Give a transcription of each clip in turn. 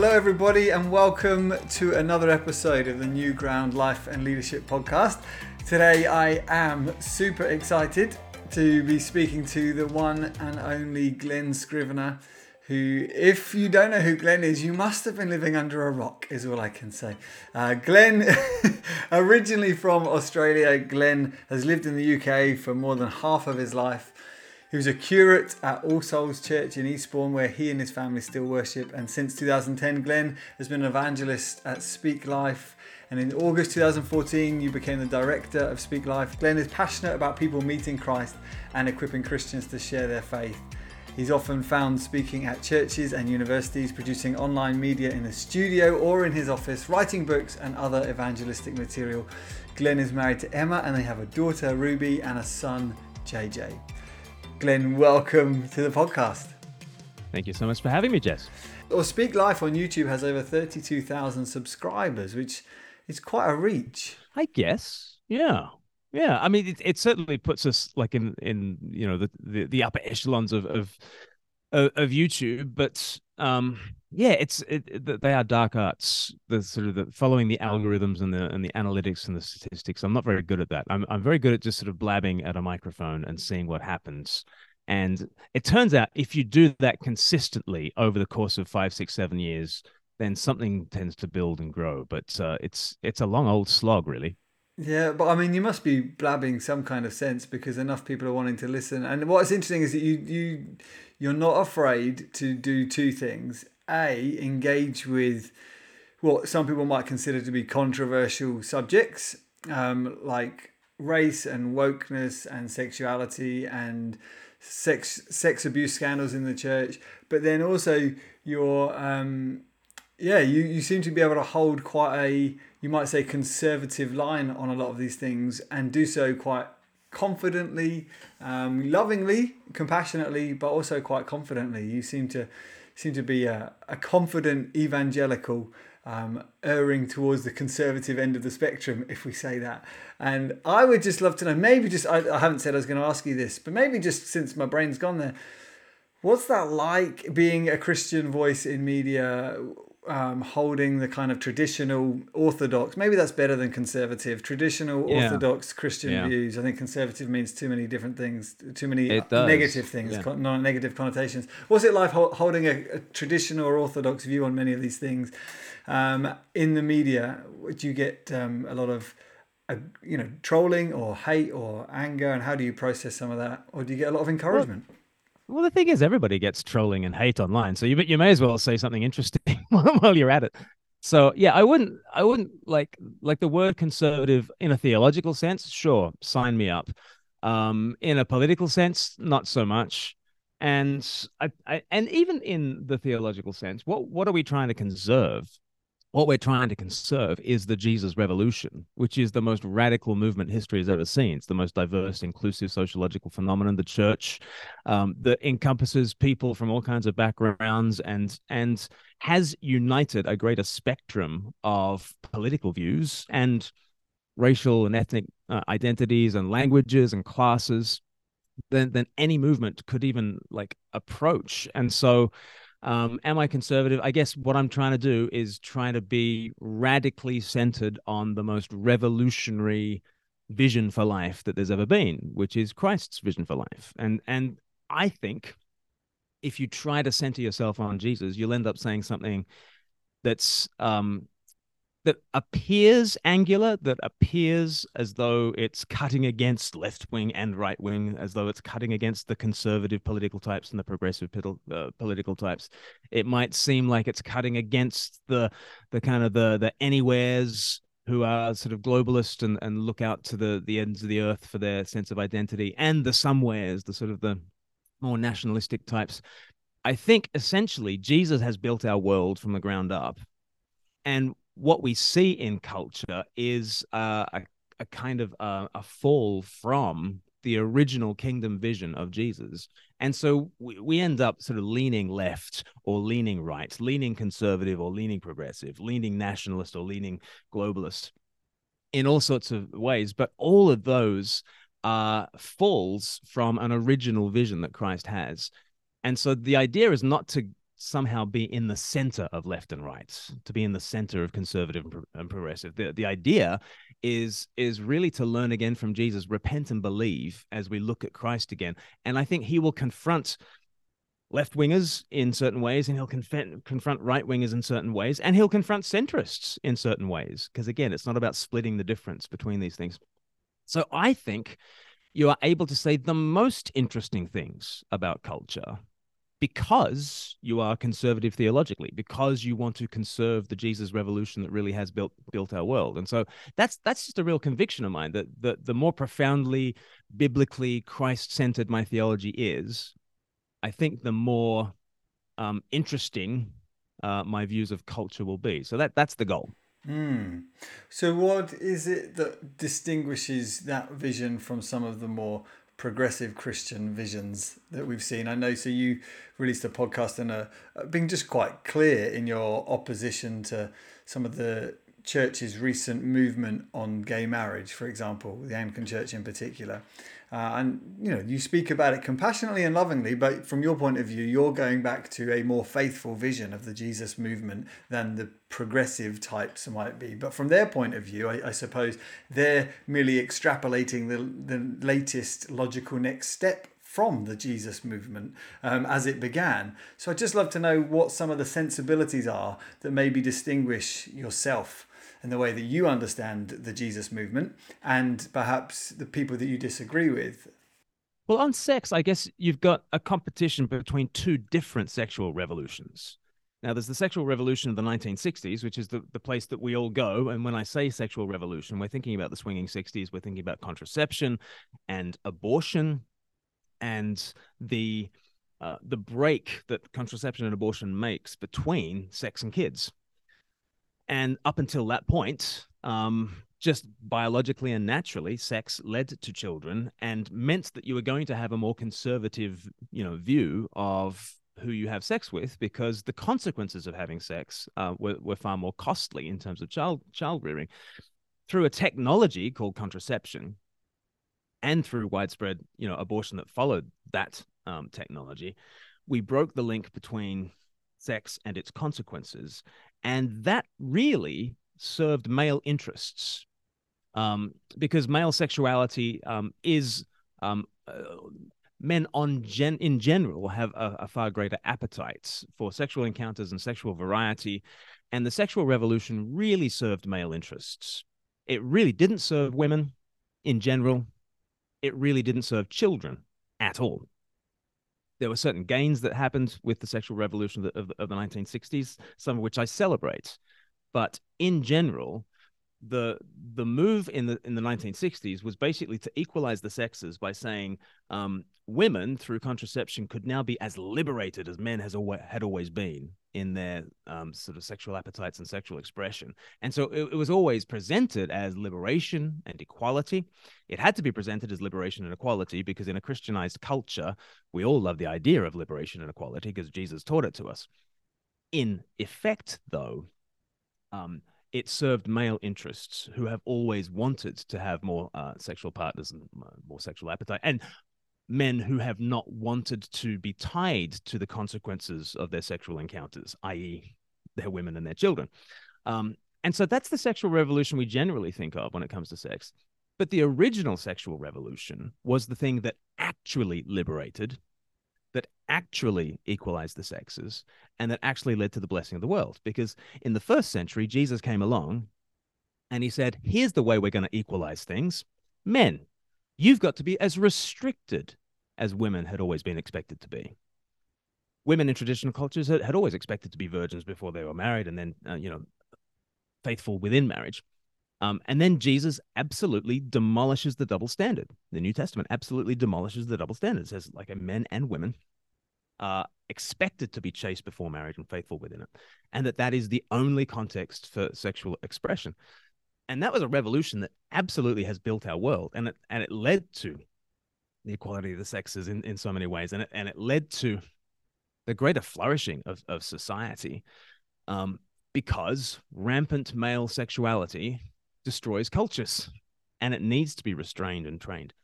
Hello, everybody, and welcome to another episode of the New Ground Life and Leadership podcast. Today, I am super excited to be speaking to the one and only Glen Scrivener. Who, if you don't know who Glen is, you must have been living under a rock, is all I can say. Uh, Glen, originally from Australia, Glen has lived in the UK for more than half of his life. He was a curate at All Souls Church in Eastbourne, where he and his family still worship. And since 2010, Glen has been an evangelist at Speak Life. And in August 2014, you became the director of Speak Life. Glen is passionate about people meeting Christ and equipping Christians to share their faith. He's often found speaking at churches and universities, producing online media in a studio or in his office, writing books and other evangelistic material. Glen is married to Emma and they have a daughter, Ruby, and a son, JJ. Glen, welcome to the podcast. Thank you so much for having me, Jez. Or Speak Life on YouTube has over 32,000 subscribers, which is quite a reach. I guess. Yeah. Yeah. I mean, it, it certainly puts us like in, in you know, the, the, the upper echelons of, of, of YouTube, but um, yeah, it's it, they are dark arts. The sort of the following the algorithms and the and the analytics and the statistics. I'm not very good at that. I'm I'm very good at just sort of blabbing at a microphone and seeing what happens. And it turns out if you do that consistently over the course of five, six, seven years, then something tends to build and grow. But uh, it's it's a long old slog, really. Yeah, but I mean, you must be blabbing some kind of sense because enough people are wanting to listen. And what's interesting is that you you you're not afraid to do two things a, engage with what some people might consider to be controversial subjects, um, like race and wokeness and sexuality and sex sex abuse scandals in the church. But then also your um, yeah, you, you seem to be able to hold quite a you might say conservative line on a lot of these things and do so quite confidently, um, lovingly, compassionately, but also quite confidently. You seem to seem to be a, a confident evangelical um, erring towards the conservative end of the spectrum, if we say that. And I would just love to know, maybe just, I, I haven't said I was going to ask you this, but maybe just since my brain's gone there, what's that like being a Christian voice in media? Um, holding the kind of traditional orthodox maybe that's better than conservative traditional yeah. orthodox christian yeah. views. I think conservative means too many different things too many negative things yeah. con- negative connotations. What's it like ho- holding a, a, traditional or orthodox view on many of these things? Um, in the media do you get um, a lot of uh, you know trolling or hate or anger? And how do you process some of that? Or do you get a lot of encouragement? well, well, the thing is, everybody gets trolling and hate online, so you you may as well say something interesting while you're at it. So yeah, I wouldn't I wouldn't like like the word conservative in a theological sense. Sure, sign me up. Um, in a political sense, not so much. And I, I and even in the theological sense, what what are we trying to conserve? What we're trying to conserve is the Jesus Revolution, which is the most radical movement history has ever seen. It's the most diverse, inclusive sociological phenomenon. The church um, that encompasses people from all kinds of backgrounds and and has united a greater spectrum of political views and racial and ethnic uh, identities and languages and classes than than any movement could even like approach. And so um, am I conservative? I guess what I'm trying to do is trying to be radically centered on the most revolutionary vision for life that there's ever been, which is Christ's vision for life. And and I think if you try to center yourself on Jesus, you'll end up saying something that's um, that appears angular, that appears as though it's cutting against left wing and right wing, as though it's cutting against the conservative political types and the progressive uh, political types. It might seem like it's cutting against the the kind of the the anywheres who are sort of globalist and, and look out to the the ends of the earth for their sense of identity, and the somewheres, the sort of the more nationalistic types. I think essentially Jesus has built our world from the ground up. And what we see in culture is uh, a, a kind of uh, a fall from the original kingdom vision of Jesus. And so we, we end up sort of leaning left or leaning right, leaning conservative or leaning progressive, leaning nationalist or leaning globalist in all sorts of ways. But all of those uh, falls from an original vision that Christ has. And so the idea is not to somehow be in the center of left and right, to be in the center of conservative and progressive. The, the idea is is really to learn again from Jesus, repent and believe as we look at Christ again. And I think he will confront left wingers in certain ways, and he'll conf- confront right wingers in certain ways, and he'll confront centrists in certain ways. Because again, it's not about splitting the difference between these things. So I think you are able to say the most interesting things about culture because you are conservative theologically because you want to conserve the jesus revolution that really has built built our world. And so that's that's just a real conviction of mine that the, the more profoundly biblically christ-centered my theology is i think the more um, interesting uh, my views of culture will be. So that that's the goal. Mm. So, what is it that distinguishes that vision from some of the more progressive Christian visions that we've seen? I know. So, you released a podcast and a, being just quite clear in your opposition to some of the church's recent movement on gay marriage, for example, the Anglican Church in particular. Uh, and you know, you speak about it compassionately and lovingly, but from your point of view, you're going back to a more faithful vision of the Jesus movement than the progressive types might be. But from their point of view, I, I suppose they're merely extrapolating the, the latest logical next step from the Jesus movement um, as it began. So I'd just love to know what some of the sensibilities are that maybe distinguish yourself and the way that you understand the Jesus movement and perhaps the people that you disagree with. Well, on sex, I guess you've got a competition between two different sexual revolutions. Now, there's the sexual revolution of the 1960s, which is the, the place that we all go. And when I say sexual revolution, we're thinking about the swinging 60s, we're thinking about contraception and abortion and the uh, the break that contraception and abortion makes between sex and kids. And up until that point, um, just biologically and naturally, sex led to children and meant that you were going to have a more conservative, you know, view of who you have sex with because the consequences of having sex uh, were, were far more costly in terms of child child rearing. Through a technology called contraception, and through widespread, you know, abortion that followed that um, technology, we broke the link between sex and its consequences and that really served male interests um, because male sexuality um, is um, uh, men on gen in general have a, a, far greater appetites for sexual encounters and sexual variety. And the sexual revolution really served male interests. It really didn't serve women in general. It really didn't serve children at all there were certain gains that happened with the sexual revolution of the, of the 1960s, some of which I celebrate. But in general, the the move in the in the 1960s was basically to equalize the sexes by saying um, women through contraception could now be as liberated as men has always had always been in their um, sort of sexual appetites and sexual expression. And so it, it, was always presented as liberation and equality. It had to be presented as liberation and equality because in a christianized culture we all love the idea of liberation and equality because jesus taught it to us. In effect though um, it served male interests who have always wanted to have more uh, sexual partners and uh, more sexual appetite, and men who have not wanted to be tied to the consequences of their sexual encounters, i.e., their women and their children. Um, and so that's the sexual revolution we generally think of when it comes to sex. But the original sexual revolution was the thing that actually liberated that actually equalized the sexes and that actually led to the blessing of the world. Because in the first century, Jesus came along and he said, Here's the way we're going to equalize things. Men, you've got to be as restricted as women had always been expected to be. Women in traditional cultures had, had always expected to be virgins before they were married and then, uh, you know, faithful within marriage. Um, and then Jesus absolutely demolishes the double standard. The New Testament absolutely demolishes the double standard. It says, like, men and women are expected to be chaste before marriage and faithful within it, and that that is the only context for sexual expression. And that was a revolution that absolutely has built our world, and it and it led to the equality of the sexes in, in so many ways, and it and it led to the greater flourishing of of society, um, because rampant male sexuality destroys cultures and it needs to be restrained and trained.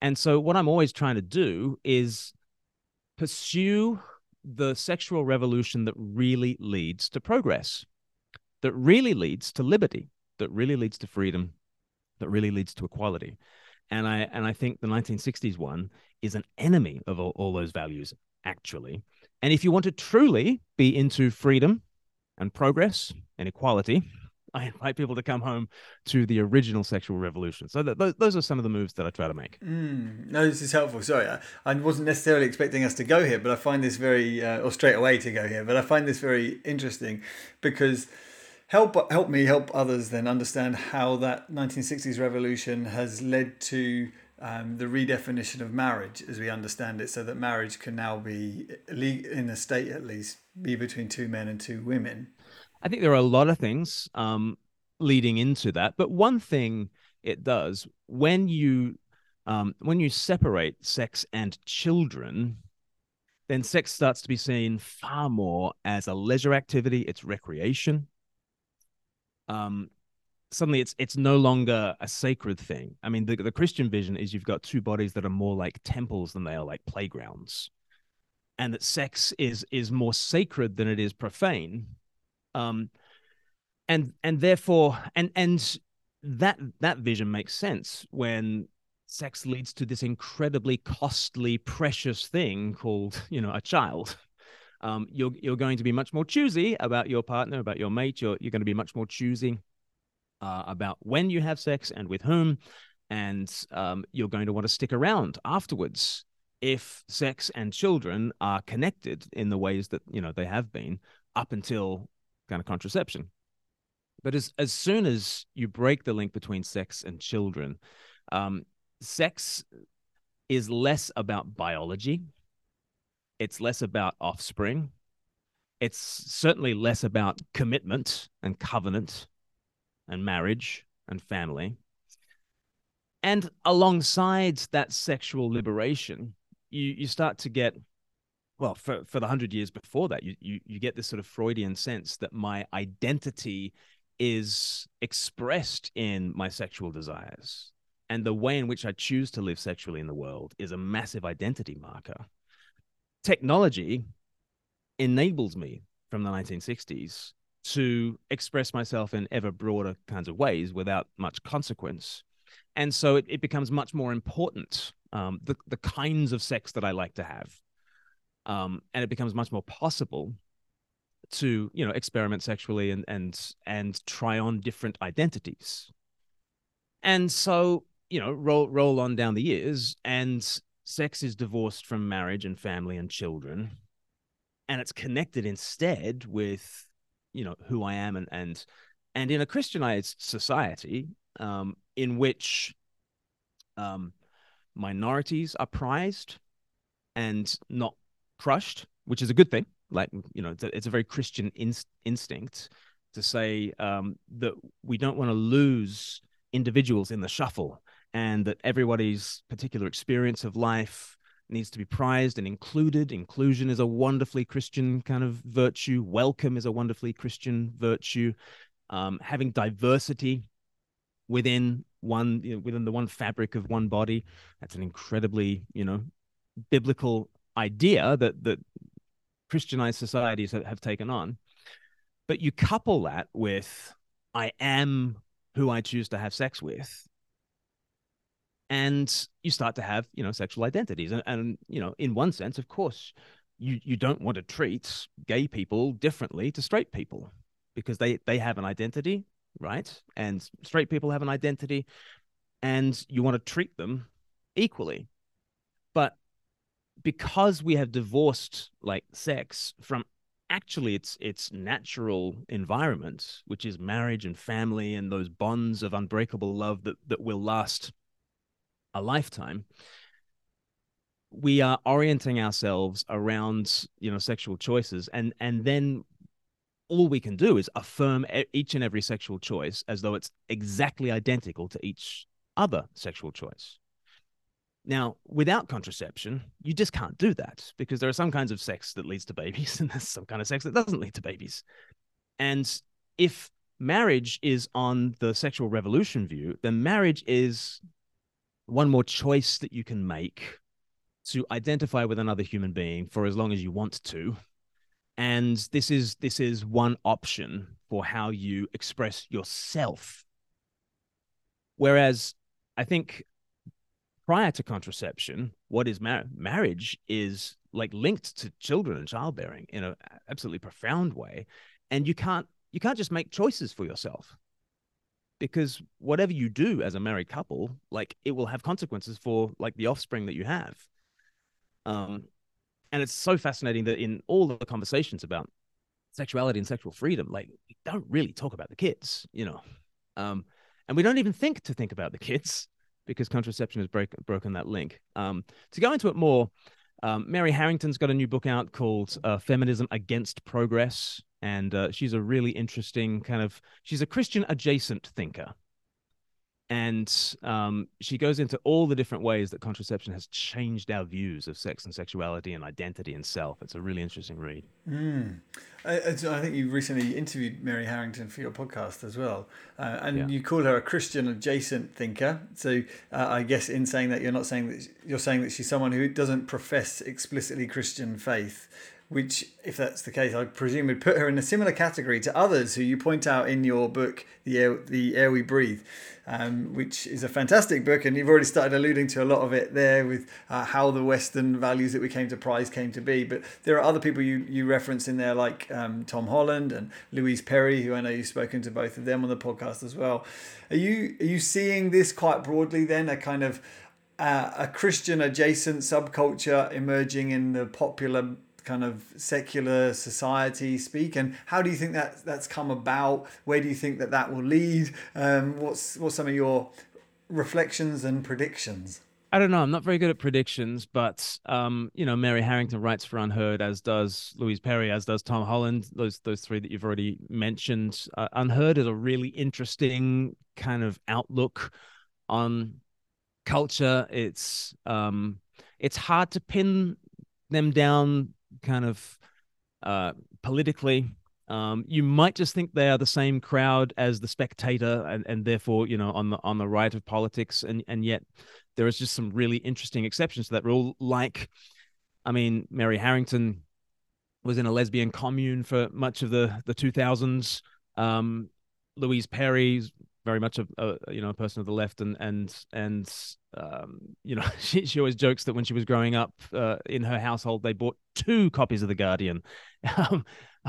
And so, what I'm always trying to do is pursue the sexual revolution that really leads to progress, that really leads to liberty, that really leads to freedom, that really leads to equality. And I and I think the 1960s one is an enemy of all, all those values, actually. And if you want to truly be into freedom and progress and equality, I invite people to come home to the original sexual revolution. So th- those, those are some of the moves that I try to make. Mm, no, this is helpful. Sorry, I, I, wasn't necessarily expecting us to go here, but I find this very, uh, or straight away to go here, but I find this very interesting because help help me help others then understand how that 1960s revolution has led to um, the redefinition of marriage as we understand it, so that marriage can now be in the state at least be between two men and two women. I think there are a lot of things um, leading into that, but one thing it does when you um, when you separate sex and children, then sex starts to be seen far more as a leisure activity. It's recreation. Um, suddenly, it's it's no longer a sacred thing. I mean, the the Christian vision is you've got two bodies that are more like temples than they are like playgrounds, and that sex is is more sacred than it is profane. Um, and and therefore and and that that vision makes sense when sex leads to this incredibly costly precious thing called you know a child um, you're you're going to be much more choosy about your partner about your mate you're you're going to be much more choosy uh, about when you have sex and with whom and um, you're going to want to stick around afterwards if sex and children are connected in the ways that you know they have been up until kind of contraception. But as as soon as you break the link between sex and children, um, sex is less about biology. It's less about offspring. It's certainly less about commitment and covenant and marriage and family. And alongside that sexual liberation, you, you start to get well for, for the hundred years before that you, you you get this sort of freudian sense that my identity is expressed in my sexual desires and the way in which i choose to live sexually in the world is a massive identity marker technology enables me from the 1960s to express myself in ever broader kinds of ways without much consequence. And so it, it becomes much more important um, the, the kinds of sex that i like to have. Um, and it becomes much more possible to you know experiment sexually and and and try on different identities. And so you know roll roll on down the years and sex is divorced from marriage and family and children and it's connected instead with you know who i am and and and in a christianized society um, in which um, minorities are prized and not crushed, which is a good thing. Like you know, it's a, it's a very Christian instinct to say um, that we don't want to lose individuals in the shuffle, and that everybody's particular experience of life needs to be prized and included. Inclusion is a wonderfully Christian kind of virtue. Welcome is a wonderfully Christian virtue. Um, having diversity within one you know, within the one fabric of one body that's an incredibly you know biblical idea that that Christianized societies have, have taken on. But you couple that with I am who I choose to have sex with. And you start to have, you know, sexual identities. And, and you know, in one sense, of course, you, you don't want to treat gay people differently to straight people because they, they have an identity, right? And straight people have an identity, and you want to treat them equally. But because we have divorced like sex from actually its its natural environment which is marriage and family and those bonds of unbreakable love that that will last a lifetime we are orienting ourselves around you know sexual choices and and then all we can do is affirm each and every sexual choice as though it's exactly identical to each other sexual choice now, without contraception, you just can't do that because there are some kinds of sex that leads to babies and there's some kind of sex that doesn't lead to babies. And if marriage is on the sexual revolution view, then marriage is one more choice that you can make to identify with another human being for as long as you want to. And this is this is one option for how you express yourself. Whereas i think prior to contraception what is mar- marriage is like linked to children and childbearing in an absolutely profound way. And you can't you can't just make choices for yourself because whatever you do as a married couple like it will have consequences for like the offspring that you have. Um and it's so fascinating that in all the conversations about sexuality and sexual freedom like we don't really talk about the kids you know? Um and we don't even think to think about the kids because contraception has break, broken that link. Um to go into it more um, Mary Harrington's got a new book out called uh, Feminism Against Progress. And uh, she's a really interesting kind of, she's a Christian adjacent thinker. And um, she goes into all the different ways that contraception has changed our views of sex and sexuality and identity and self. It's a really interesting read. Mm. I, I, think you recently interviewed Mary Harrington for your podcast as well, uh, and yeah. you call her a Christian adjacent thinker. So uh, I guess in saying that, you're not saying that you're saying that she's someone who doesn't profess explicitly Christian faith, which, if that's the case, I presume would put her in a similar category to others who you point out in your book, The Air, the Air We Breathe, um, which is a fantastic book. And you've already started alluding to a lot of it there with uh, how the Western values that we came to prize came to be. But there are other people you, you reference in there, like um, Tom Holland and Louise Perry, who I know you've spoken to both of them on the podcast as well. Are you, are you seeing this quite broadly then, a kind of uh, a Christian adjacent subculture emerging in the popular kind of secular society speak and how do you think that that's come about where do you think that that will lead um, what's what's some of your reflections and predictions I don't know. I'm not very good at predictions, but um, you know, Mary Harrington writes for UnHerd, as does Louise Perry, as does Tom Holland. Those those three that you've already mentioned. Uh, UnHerd is a really interesting kind of outlook on culture. It's um, it's hard to pin them down kind of uh, politically. Um, you might just think they are the same crowd as the spectator, and, and therefore, you know, on the on the right of politics, and and yet there is just some really interesting exceptions to that rule. Like, I mean, Mary Harrington was in a lesbian commune for much of the the 2000s. Um, Louise Perry's very much a, a, you know a person of the left and and and um, you know she, she always jokes that when she was growing up uh, in her household they bought two copies of the Guardian um,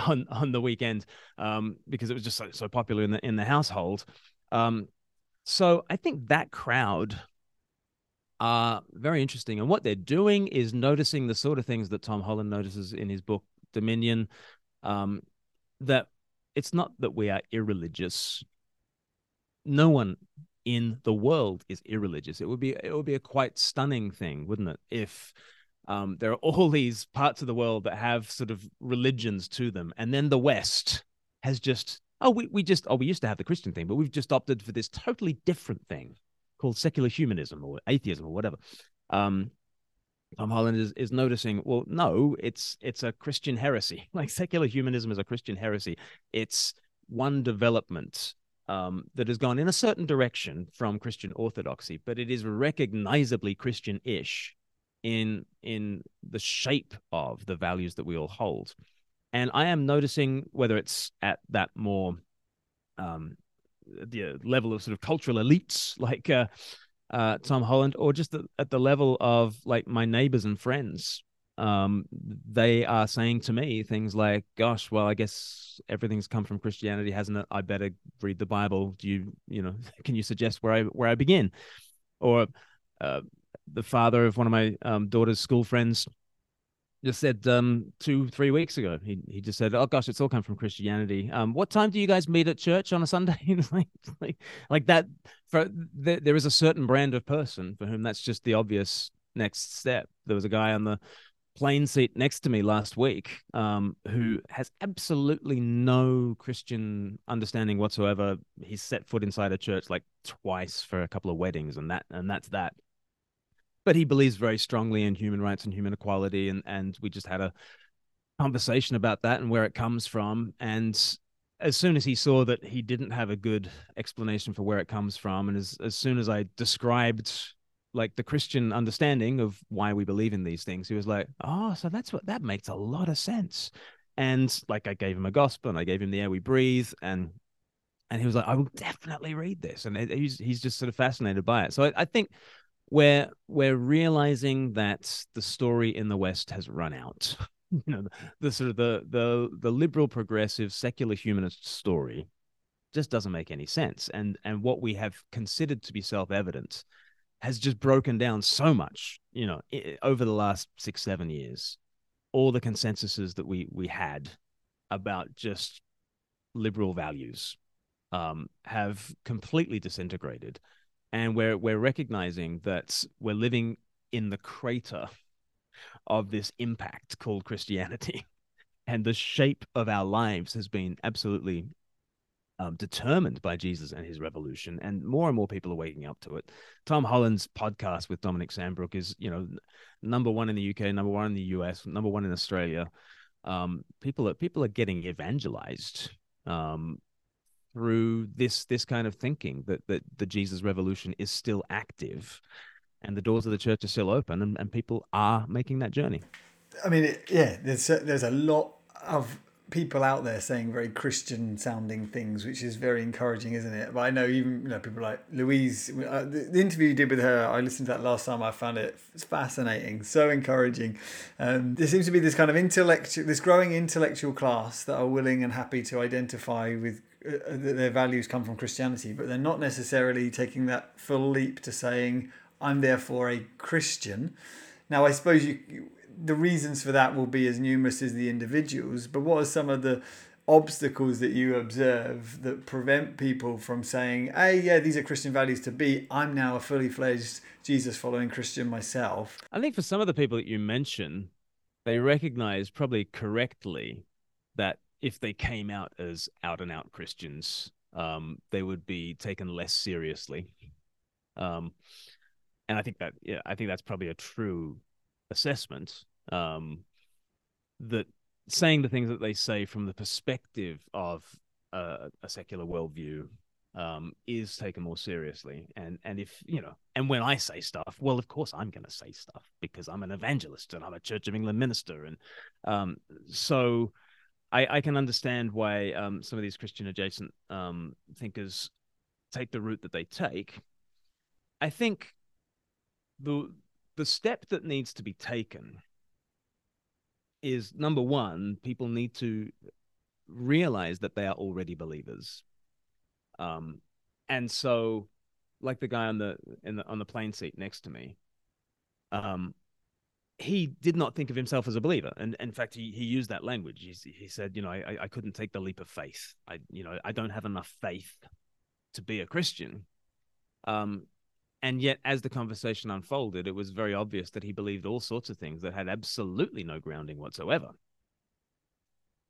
on on the weekend um, because it was just so, so popular in the in the household. Um, so I think that crowd are very interesting, and what they're doing is noticing the sort of things that Tom Holland notices in his book Dominion. Um, that it's not that we are irreligious no one in the world is irreligious. It would be it would be a quite stunning thing, wouldn't it? If um, there are all these parts of the world that have sort of religions to them, and then the West has just oh we we just oh we used to have the Christian thing, but we've just opted for this totally different thing called secular humanism or atheism or whatever. Um, Tom Holland is, is noticing, well, no, it's it's a Christian heresy. Like secular humanism is a Christian heresy. It's one development um, that has gone in a certain direction from Christian orthodoxy, but it is recognizably Christian-ish in in the shape of the values that we all hold. And I am noticing whether it's at that more um, the level of sort of cultural elites like uh, uh, Tom Holland, or just the, at the level of like my neighbors and friends um, they are saying to me things like, "Gosh, well, I guess everything's come from Christianity, hasn't it? I better read the Bible. Do you, you know, can you suggest where I where I begin?" Or uh, the father of one of my um, daughter's school friends just said um, two, three weeks ago. He he just said, "Oh gosh, it's all come from Christianity." Um, what time do you guys meet at church on a Sunday? like, like, like that. For there, there is a certain brand of person for whom that's just the obvious next step. There was a guy on the plane seat next to me last week um, who has absolutely no Christian understanding whatsoever. He's set foot inside a church like twice for a couple of weddings, and that and that's that. But he believes very strongly in human rights and human equality, and and we just had a conversation about that and where it comes from. And as soon as he saw that he didn't have a good explanation for where it comes from, and as as soon as I described like the Christian understanding of why we believe in these things. He was like, "Oh, so that's what that makes a lot of sense." And like I gave him a gospel, and I gave him the air we breathe, and and he was like, "I will definitely read this," and he's he's just sort of fascinated by it. So I, I think we're we're realizing that the story in the West has run out. you know, the, the sort of the the the liberal, progressive, secular humanist story just doesn't make any sense, and and what we have considered to be self evident has just broken down so much, you know, over the last six, seven years. All the consensuses that we we had about just liberal values um, have completely disintegrated, and we're we're recognizing that we're living in the crater of this impact called Christianity, and the shape of our lives has been absolutely um, determined by Jesus and his revolution, and more and more people are waking up to it. Tom Holland's podcast with Dominic Sandbrook is, you know, number one in the UK, number one in the US, number one in Australia. Um, people are people are getting evangelized um, through this this kind of thinking that that the Jesus revolution is still active, and the doors of the church are still open, and, and people are making that journey. I mean, yeah, there's there's a lot of people out there saying very Christian sounding things, which is very encouraging, isn't it? But I know even you know people like Louise. Uh, the, the, interview you did with her, I listened to that last time. I found it fascinating, so encouraging. Um, there seems to be this kind of intellectual, this growing intellectual class that are willing and happy to identify with uh, that their values come from Christianity, but they're not necessarily taking that full leap to saying, "I'm therefore a Christian." Now, I suppose you the reasons for that will be as numerous as the individuals, but what are some of the obstacles that you observe that prevent people from saying, hey, yeah, these are Christian values to be, I'm now a fully fledged Jesus following Christian myself? I think for some of the people that you mention, they recognize probably correctly that if they came out as out and out Christians, um, they would be taken less seriously. Um, and I think that, yeah, I think that's probably a true assessment um, that saying the things that they say from the perspective of a, a secular worldview um, is taken more seriously. And and if you know, and when I say stuff, well, of course I'm going to say stuff because I'm an evangelist and I'm a Church of England minister, and um, so I, I can understand why um, some of these Christian adjacent um, thinkers take the route that they take. I think the the step that needs to be taken is number one, people need to realize that they are already believers. Um, and so, like the guy on the in the on the plane seat next to me, um, he did not think of himself as a believer, and in fact, he he used that language. He, he said, you know, I I couldn't take the leap of faith. I you know I don't have enough faith to be a Christian. Um, and yet, as the conversation unfolded, it was very obvious that he believed all sorts of things that had absolutely no grounding whatsoever.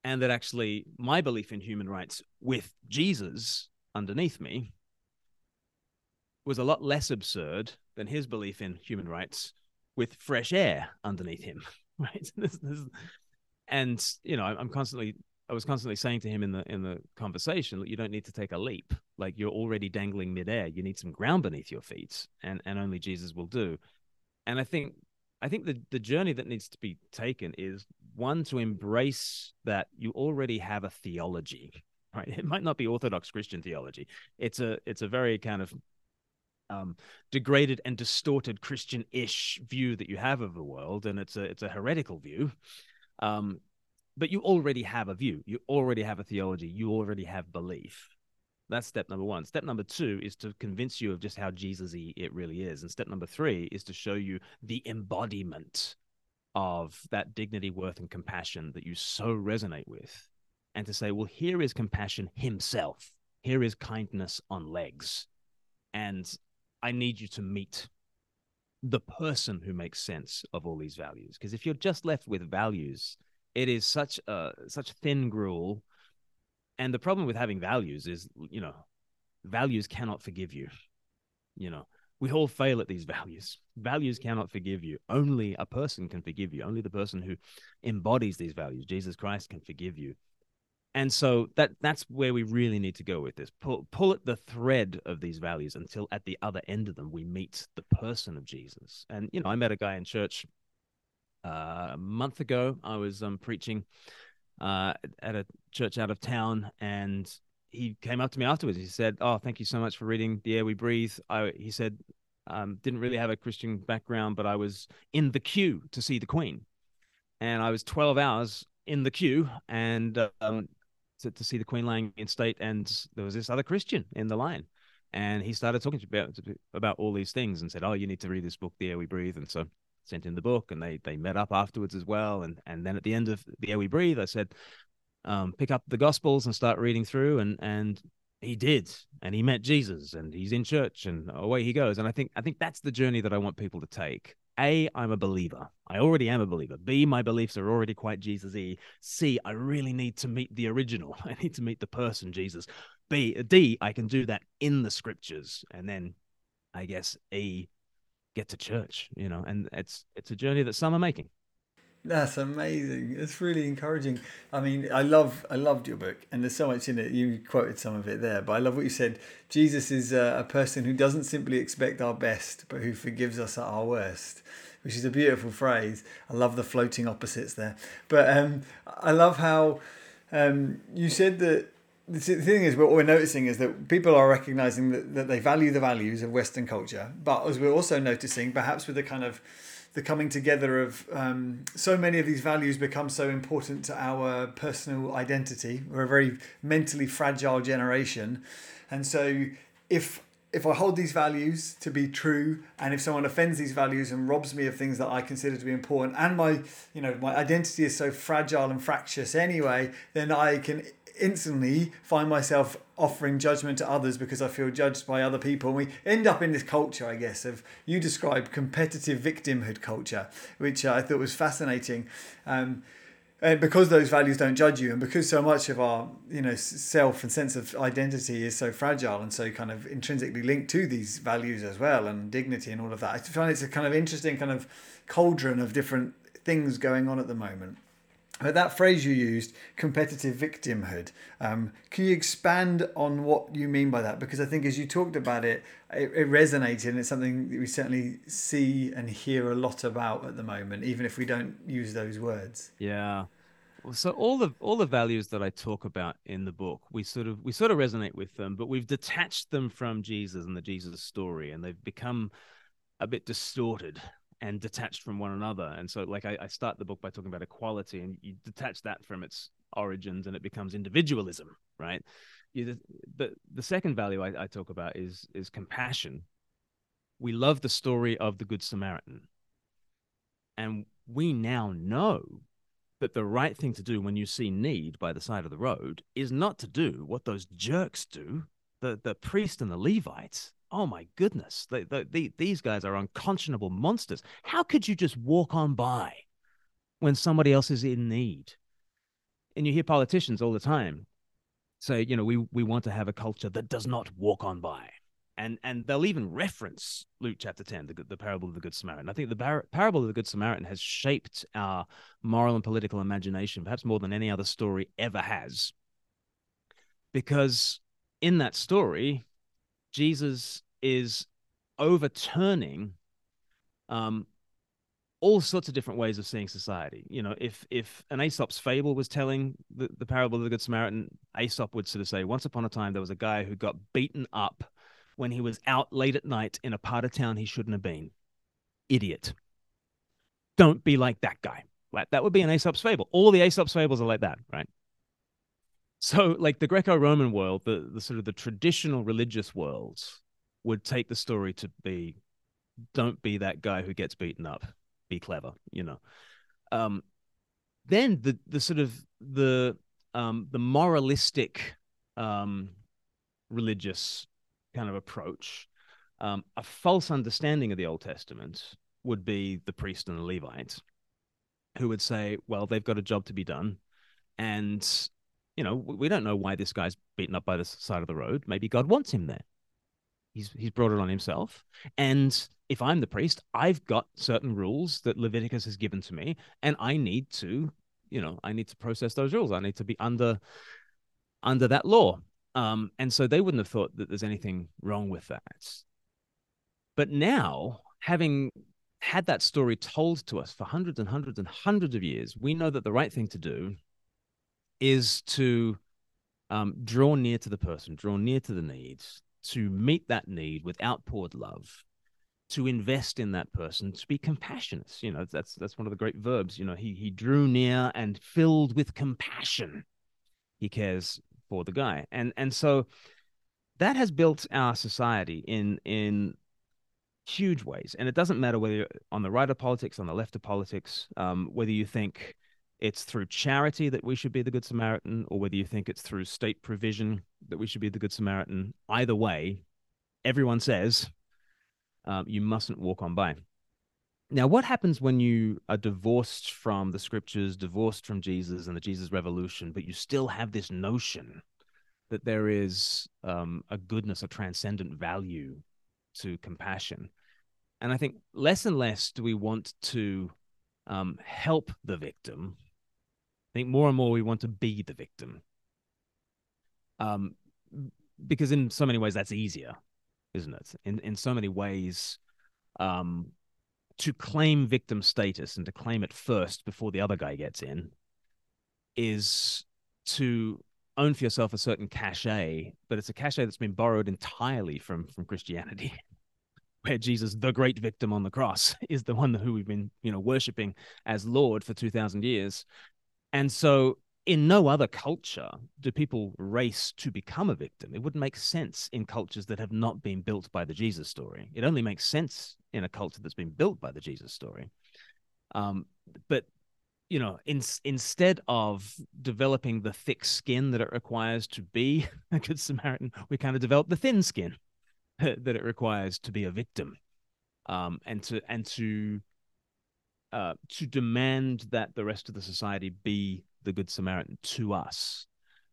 And that actually, my belief in human rights with Jesus underneath me was a lot less absurd than his belief in human rights with fresh air underneath him. Right. and, you know, I'm constantly I was constantly saying to him in the in the conversation you don't need to take a leap. Like you're already dangling midair. You need some ground beneath your feet, and and only Jesus will do. And I think I think the the journey that needs to be taken is one to embrace that you already have a theology. Right. It might not be Orthodox Christian theology. It's a it's a very kind of um, degraded and distorted Christian-ish view that you have of the world, and it's a it's a heretical view. Um, but you already have a view, you already have a theology, you already have belief. That's step number one. Step number two is to convince you of just how Jesus it really is. And step number three is to show you the embodiment of that dignity, worth, and compassion that you so resonate with. And to say, well, here is compassion himself. Here is kindness on legs. And I need you to meet the person who makes sense of all these values. Because if you're just left with values, it is such a such thin gruel and the problem with having values is you know values cannot forgive you. You know we all fail at these values. Values cannot forgive you. Only a person can forgive you. Only the person who embodies these values jesus christ can forgive you. And so that that's where we really need to go with this. Pull pull at the thread of these values until at the other end of them we meet the person of jesus. And you know i met a guy in church uh, a month ago. I was um, preaching uh, at a church out of town and he came up to me afterwards. He said oh thank you so much for reading the air we breathe. I, he said um, didn't really have a christian background but i was in the queue to see the queen. And i was 12 hours in the queue and um, to, to see the Queen lying in state, and there was this other Christian in the line, and he started talking to me about about all these things and said, "Oh, you need to read this book, The Air We Breathe," and so sent in the book, and they they met up afterwards as well, and and then at the end of The Air We Breathe, I said, um, "Pick up the Gospels and start reading through," and and he did and he met jesus and he's in church and away he goes and i think i think that's the journey that i want people to take a, I'm a believer. I already am a believer. B, my beliefs are already quite Jesus y. C, I really need to meet the original. I need to meet the person, Jesus. B, D, I can do that in the scriptures. And then I guess E, get to church, you know, and it's it's a journey that some are making. That's amazing. It's really encouraging. I mean, I love I loved your book, and there's so much in it. You quoted some of it there, but I love what you said. Jesus is a, a person who doesn't simply expect our best, but who forgives us at our worst, which is a beautiful phrase. I love the floating opposites there. But um, I love how um, you said that the thing is, what we're noticing is that people are recognizing that, that they value the values of Western culture, but as we're also noticing, perhaps with the kind of the coming together of um, so many of these values become so important to our personal identity. We're a very mentally fragile generation, and so if if I hold these values to be true, and if someone offends these values and robs me of things that I consider to be important, and my you know my identity is so fragile and fractious anyway, then I can instantly find myself offering judgment to others because I feel judged by other people. And we end up in this culture, I guess, of you described competitive victimhood culture, which uh, I thought was fascinating. Um, and because those values don't judge you, and because so much of our you know self and sense of identity is so fragile and so kind of intrinsically linked to these values as well, and dignity and all of that, I find it's a kind of interesting kind of cauldron of different things going on at the moment. But that phrase you used, competitive victimhood, um, can you expand on what you mean by that? Because I think as you talked about it, it, it resonated and it's something that we certainly see and hear a lot about at the moment, even if we don't use those words. Yeah. So all the all the values that I talk about in the book, we sort of we sort of resonate with them, but we've detached them from Jesus and the Jesus story, and they've become a bit distorted and detached from one another. And so, like, I, I, start the book by talking about equality, and you detach that from its origins, and it becomes individualism, right? You, the the second value I, I talk about is is compassion. We love the story of the Good Samaritan, and we now know that the right thing to do when you see need by the side of the road is not to do what those jerks do, the the priest and the Levites oh my goodness, these guys are unconscionable monsters. How could you just walk on by when somebody else is in need? And you hear politicians all the time say, you know, we, we want to have a culture that does not walk on by. And, and they'll even reference Luke chapter 10, the, the parable of the Good Samaritan. I think the bar- parable of the Good Samaritan has shaped our moral and political imagination, perhaps more than any other story ever has. Because in that story, Jesus is overturning um, all sorts of different ways of seeing society. You know, if if an Aesop's fable was telling the, the parable of the Good Samaritan, Aesop would sort of say, once upon a time there was a guy who got beaten up when he was out late at night in a part of town he shouldn't have been. Idiot. Don't be like that guy. Like, that would be an Aesop's fable. All the Aesop's fables are like that, right? So, like the Greco-Roman world, the, the sort of the traditional religious worlds would take the story to be, don't be that guy who gets beaten up. Be clever, you know. Um, then the the sort of the um, the moralistic um, religious kind of approach, um, a false understanding of the Old Testament would be the priest and the Levite, who would say, well, they've got a job to be done, and you know, we don't know why this guy's beaten up by the side of the road. Maybe God wants him there. He's he's brought it on himself. And if I'm the priest, I've got certain rules that Leviticus has given to me, and I need to, you know, I need to process those rules. I need to be under under that law. Um, and so they wouldn't have thought that there's anything wrong with that. But now, having had that story told to us for hundreds and hundreds and hundreds of years, we know that the right thing to do is to um, draw near to the person, draw near to the needs, to meet that need with outpoured love, to invest in that person, to be compassionate. You know, that's that's one of the great verbs. You know, he he drew near and filled with compassion. He cares for the guy, and and so that has built our society in in huge ways. And it doesn't matter whether you're on the right of politics, on the left of politics, um, whether you think it's through charity that we should be the Good Samaritan, or whether you think it's through state provision that we should be the Good Samaritan. Either way, everyone says um, you mustn't walk on by. Now, what happens when you are divorced from the scriptures, divorced from Jesus and the Jesus revolution, but you still have this notion that there is um, a goodness, a transcendent value to compassion. And I think less and less do we want to um, help the victim. I think more and more we want to be the victim. Um, because in so many ways that's easier, isn't it? In in so many ways, um, to claim victim status and to claim it first before the other guy gets in is to own for yourself a certain cachet, but it's a cachet that's been borrowed entirely from from Christianity, where Jesus, the great victim on the cross, is the one who we've been, you know, worshiping as Lord for two thousand years, and so in no other culture do people race to become a victim. It wouldn't make sense in cultures that have not been built by the Jesus story. It only makes sense in a culture that's been built by the Jesus story. Um, but you know, in, instead of developing the thick skin that it requires to be a good Samaritan, we kind of develop the thin skin that it requires to be a victim, um, and to and to uh, to demand that the rest of the society be the good Samaritan to us.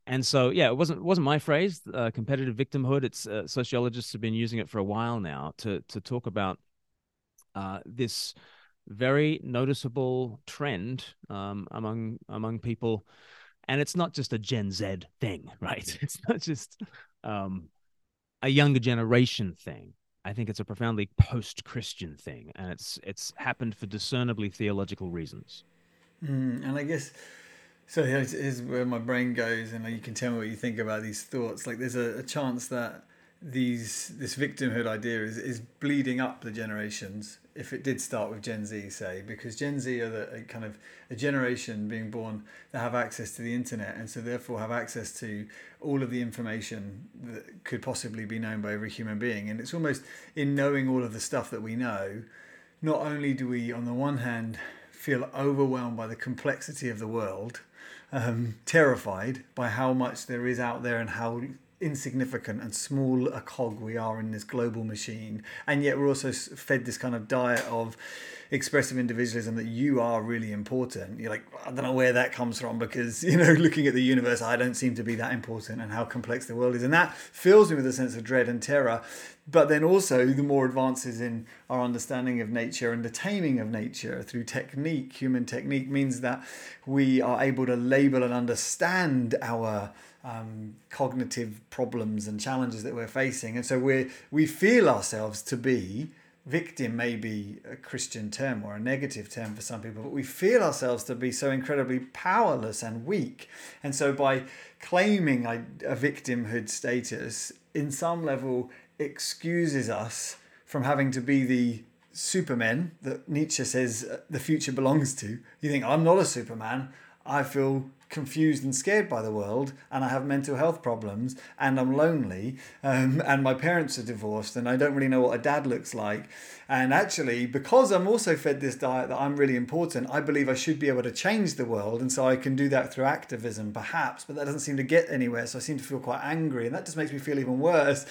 And so, yeah, it wasn't wasn't my phrase. Uh, competitive victimhood. It's uh, sociologists have been using it for a while now to to talk about uh, this very noticeable trend um, among among people, and it's not just a Gen Z thing, right? It's not just um, a younger generation thing. I think it's a profoundly post-Christian thing, and it's it's happened for discernibly theological reasons. Mm, and I guess so. Here's, here's, where my brain goes, and you can tell me what you think about these thoughts. Like, there's a, a chance that these this victimhood idea is, is bleeding up the generations if it did start with Gen Z say because Gen Z are the kind of a generation being born that have access to the internet and so therefore have access to all of the information that could possibly be known by every human being. And it's almost in knowing all of the stuff that we know not only do we on the one hand feel overwhelmed by the complexity of the world um, terrified by how much there is out there and how insignificant and small a cog we are in this global machine. And yet we're also fed this kind of diet of expressive individualism that you are really important. You're like i don't know where that comes from because you know looking at the universe i don't seem to be that important and how complex the world is. And that fills me with a sense of dread and terror. But then also the more advances in our understanding of nature and the taming of nature through technique human technique means that we are able to label and understand our um, cognitive problems and challenges that we're facing. And so we we feel ourselves to be victim may be a Christian term or a negative term for some people, but we feel ourselves to be so incredibly powerless and weak. And so by claiming a, a victimhood status, in some level, excuses us from having to be the supermen that Nietzsche says uh, the future belongs to. You think, I'm not a superman. I feel confused and scared by the world, and I have mental health problems, and I'm lonely, um, and my parents are divorced, and I don't really know what a dad looks like. And actually, because I'm also fed this diet that I'm really important, I believe I should be able to change the world, and so I can do that through activism, perhaps, but that doesn't seem to get anywhere, so I seem to feel quite angry, and that just makes me feel even worse.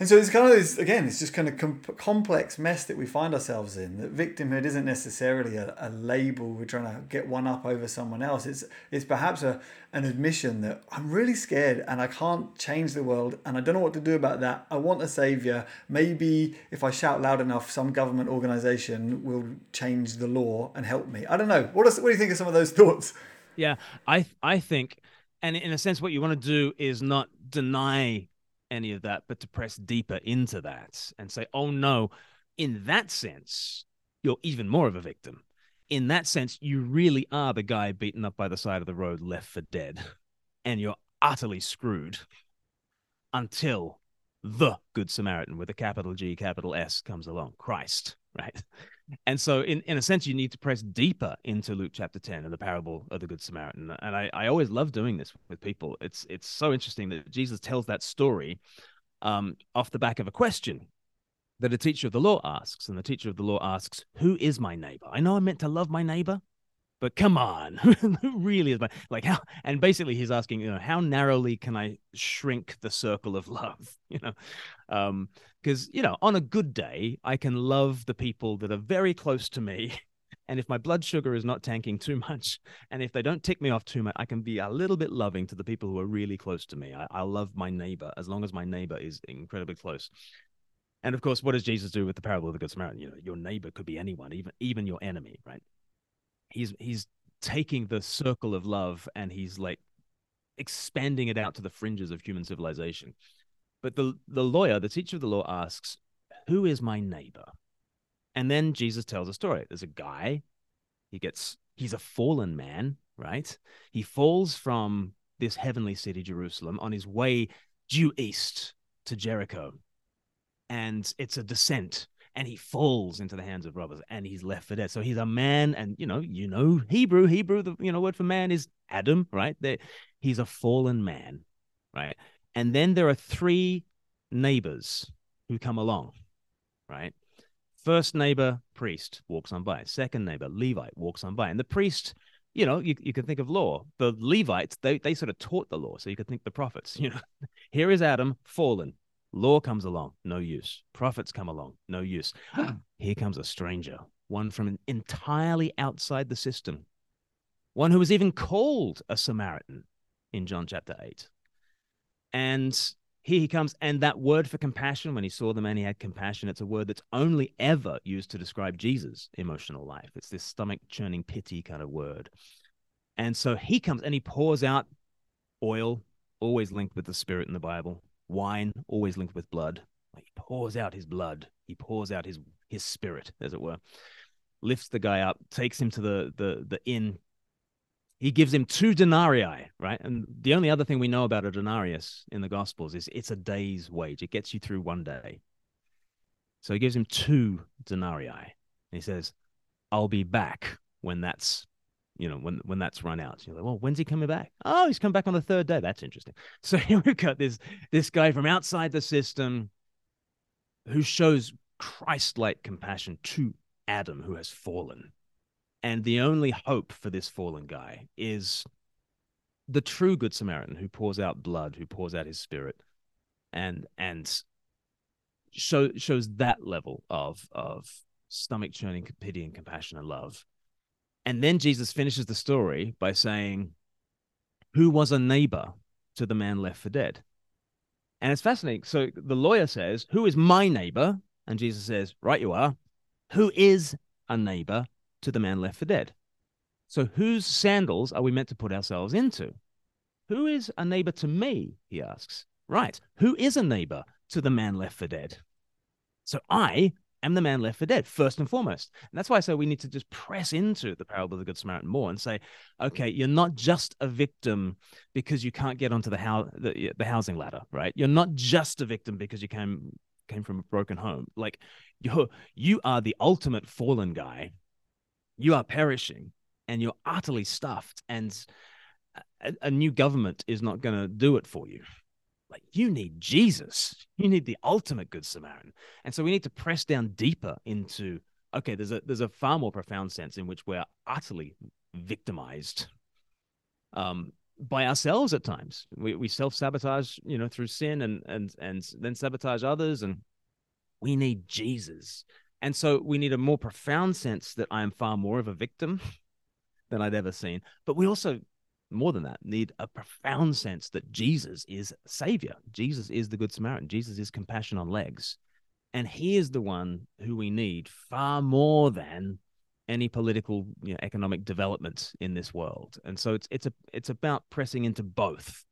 And so it's kind of this, again, it's just kind of com- complex mess that we find ourselves in. That victimhood isn't necessarily a, a label we're trying to get one up over someone else. It's it's perhaps a an admission that I'm really scared and I can't change the world and I don't know what to do about that. I want a savior. Maybe if I shout loud enough, some government organization will change the law and help me. I don't know. What, is, what do you think of some of those thoughts? Yeah, I I think And in a sense, what you want to do is not deny any of that, but to press deeper into that and say, oh no, in that sense, you're even more of a victim. In that sense, you really are the guy beaten up by the side of the road, left for dead, and you're utterly screwed until the Good Samaritan with a capital G, capital S comes along, Christ, right? And so, in, in a sense, you need to press deeper into Luke chapter 10 and the parable of the Good Samaritan. And I, I always love doing this with people. It's, it's so interesting that Jesus tells that story um, off the back of a question that a teacher of the law asks. And the teacher of the law asks, Who is my neighbor? I know I'm meant to love my neighbor, but come on, really is my like how? And basically, he's asking, you know, how narrowly can I shrink the circle of love? You know, um, because you know, on a good day, I can love the people that are very close to me. And if my blood sugar is not tanking too much, and if they don't tick me off too much, I can be a little bit loving to the people who are really close to me. I, I love my neighbor as long as my neighbor is incredibly close. And of course, what does Jesus do with the parable of the Good Samaritan? You know, your neighbor could be anyone, even even your enemy, right? He's he's taking the circle of love and he's like expanding it out to the fringes of human civilization. But the the lawyer, the teacher of the law, asks, "Who is my neighbor?" And then Jesus tells a story. There's a guy. He gets he's a fallen man, right? He falls from this heavenly city, Jerusalem, on his way due east to Jericho and it's a descent and he falls into the hands of robbers and he's left for dead. So he's a man, and you know, you know, Hebrew, Hebrew, the you know word for man is Adam, right? There, he's a fallen man, right? And then there are three neighbors who come along, right? First neighbor, priest, walks on by. Second neighbor, Levite, walks on by. And the priest, you know, you, you can think of law. The Levites, they, they sort of taught the law. So you could think the prophets, you know, here is Adam, fallen, Law comes along, no use. Prophets come along, no use. Here comes a stranger, one from entirely outside the system, one who was even called a Samaritan in John chapter 8. And here he comes. And that word for compassion, when he saw the man, he had compassion. It's a word that's only ever used to describe Jesus' emotional life. It's this stomach churning pity kind of word. And so he comes and he pours out oil, always linked with the Spirit in the Bible, wine always linked with blood. Like he pours out his blood. He pours out his his spirit, as it were. Lifts the guy up, takes him to the the the inn. He gives him two denarii, right? And the only other thing we know about a denarius in the Gospels is it's a day's wage. It gets you through one day. So he gives him two denarii. And he says, I'll be back when that's you know, when when that's run out. You're like, well, when's he coming back? Oh, he's come back on the third day. That's interesting. So here we've got this this guy from outside the system who shows Christ-like compassion to Adam who has fallen. And the only hope for this fallen guy is the true good Samaritan who pours out blood, who pours out his spirit, and and show, shows that level of of stomach churning pity and compassion and love and then Jesus finishes the story by saying, Who was a neighbor to the man left for dead? And it's fascinating. So the lawyer says, Who is my neighbor? And Jesus says, Right, you are. Who is a neighbor to the man left for dead? So whose sandals are we meant to put ourselves into? Who is a neighbor to me? He asks. Right. Who is a neighbor to the man left for dead? So I am the man left for dead first and foremost. And that's why i say we need to just press into the parable of the good samaritan more and say okay you're not just a victim because you can't get onto the, the, the housing ladder right? You're not just a victim because you came came from a broken home. Like you you are the ultimate fallen guy. You are perishing and you're utterly stuffed and a, a new government is not going to do it for you like you need Jesus. You need the ultimate good Samaritan. And so we need to press down deeper into okay, there's a there's a far more profound sense in which we're utterly victimized um by ourselves at times. We we self-sabotage, you know, through sin and and and then sabotage others and we need Jesus. And so we need a more profound sense that I am far more of a victim than I'd ever seen. But we also more than that, need a profound sense that Jesus is Savior. Jesus is the Good Samaritan. Jesus is compassion on legs. And he is the one who we need far more than any political you know, economic development in this world and so it's it's a it's about pressing into both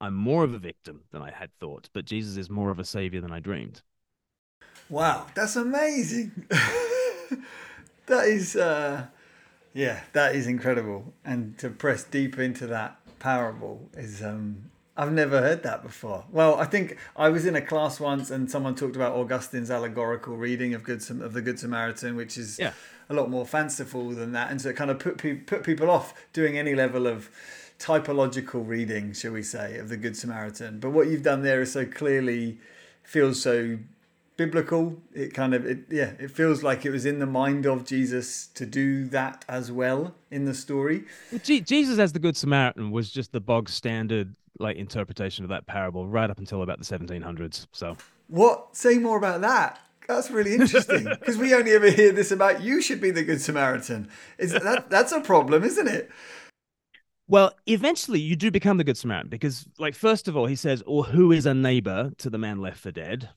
i'm more of a victim than i had thought but jesus is more of a savior than i dreamed wow that's amazing that is uh yeah that is incredible and to press deeper into that parable is um I've never heard that before. Well, I think I was in a class once, and someone talked about Augustine's allegorical reading of Good of the Good Samaritan, which is yeah. a lot more fanciful than that, and so it kind of put pe- put people off doing any level of typological reading, shall we say, of the Good Samaritan. But what you've done there is so clearly feels so biblical. It kind of it yeah, it feels like it was in the mind of Jesus to do that as well in the story. Jesus as the Good Samaritan was just the bog standard like interpretation of that parable right up until about the 1700s. So what? Say more about that. That's really interesting because we only ever hear this about you should be the good Samaritan. Is that that's a problem, isn't it? Well, eventually you do become the good Samaritan because, like, first of all, he says, "Or who is a neighbor to the man left for dead?"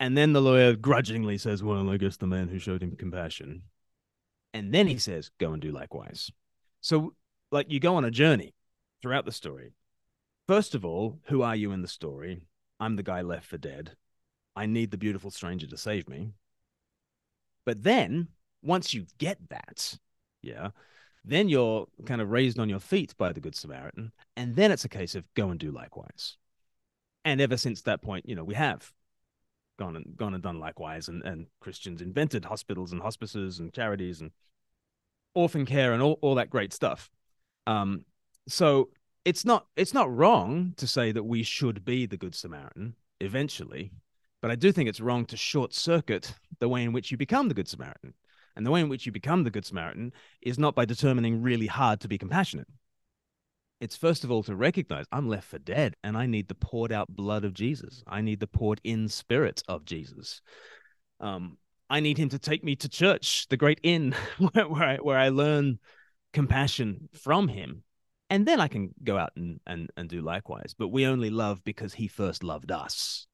And then the lawyer grudgingly says, "Well, I guess the man who showed him compassion." And then he says, "Go and do likewise." So, like, you go on a journey throughout the story First of all, who are you in the story? I'm the guy left for dead. I need the beautiful stranger to save me. But then, once you get that, yeah, then you're kind of raised on your feet by the Good Samaritan. And then it's a case of go and do likewise. And ever since that point, you know, we have gone and gone and done likewise. And, and Christians invented hospitals and hospices and charities and orphan care and all, all that great stuff. Um, so it's not it's not wrong to say that we should be the good Samaritan eventually, but I do think it's wrong to short circuit the way in which you become the good Samaritan. And the way in which you become the good Samaritan is not by determining really hard to be compassionate. It's first of all to recognize I'm left for dead and I need the poured out blood of Jesus. I need the poured in spirit of Jesus. Um, I need him to take me to church, the great inn where, where I, where I learn compassion from him and then I can go out and, and, and do likewise. But we only love because he first loved us.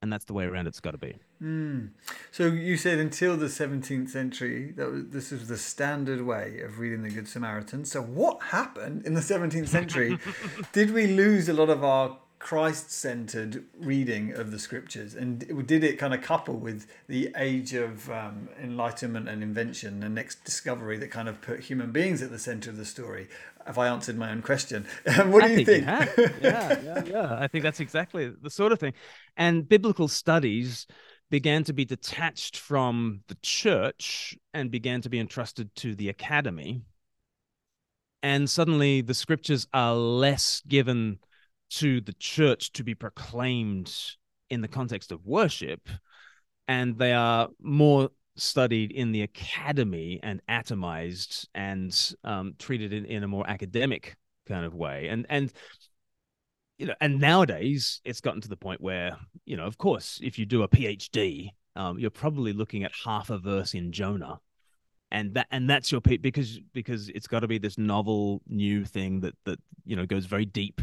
And that's the way around it's got to be. Mm. So you said until the 17th century, that was, this was the standard way of reading the Good Samaritan. So what happened in the 17th century? Did we lose a lot of our Christ centered reading of the scriptures? And did it kind of couple with the age of um, enlightenment and invention, the next discovery that kind of put human beings at the center of the story? Have I answered my own question? what do I you think? think? yeah, yeah, yeah. I think that's exactly the sort of thing. And biblical studies began to be detached from the church and began to be entrusted to the academy. And suddenly the scriptures are less given to the church to be proclaimed in the context of worship, and they are more studied in the academy and atomized and um, treated in, in a more academic kind of way. And and you know, and nowadays it's gotten to the point where you know, of course, if you do a PhD, um, you're probably looking at half a verse in Jonah and that and that's your because because it's got to be this novel new thing that that you know goes very deep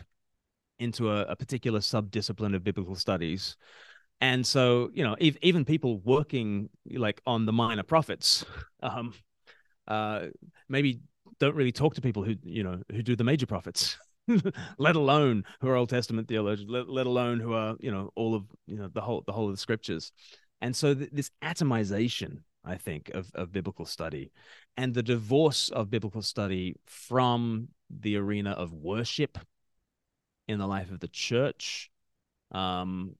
into a, a particular sub-discipline of biblical studies. And so you know if, even people working like on the minor prophets um uh maybe don't really talk to people who you know who do the major prophets let alone who are old testament theologians let, let, alone who are you know all of you know the whole the whole of the scriptures. And so th- this atomization i think of, of biblical study and the divorce of biblical study from the arena of worship in the life of the church. Um,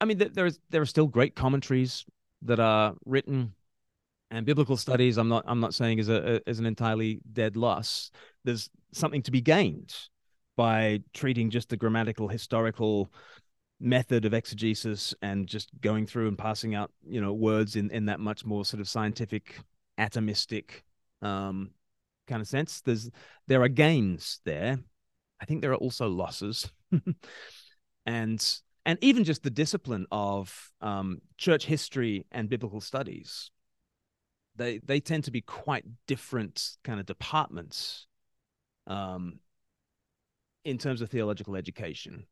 I mean, there is there are still great commentaries that are written, and biblical studies. I'm not I'm not saying is a is an entirely dead loss. There's something to be gained by treating just the grammatical historical method of exegesis and just going through and passing out you know words in in that much more sort of scientific atomistic um kind of sense there's there are gains there I think there are also losses, and and even just the discipline of um, church history and biblical studies. They they tend to be quite different kind of departments, um, in terms of theological education.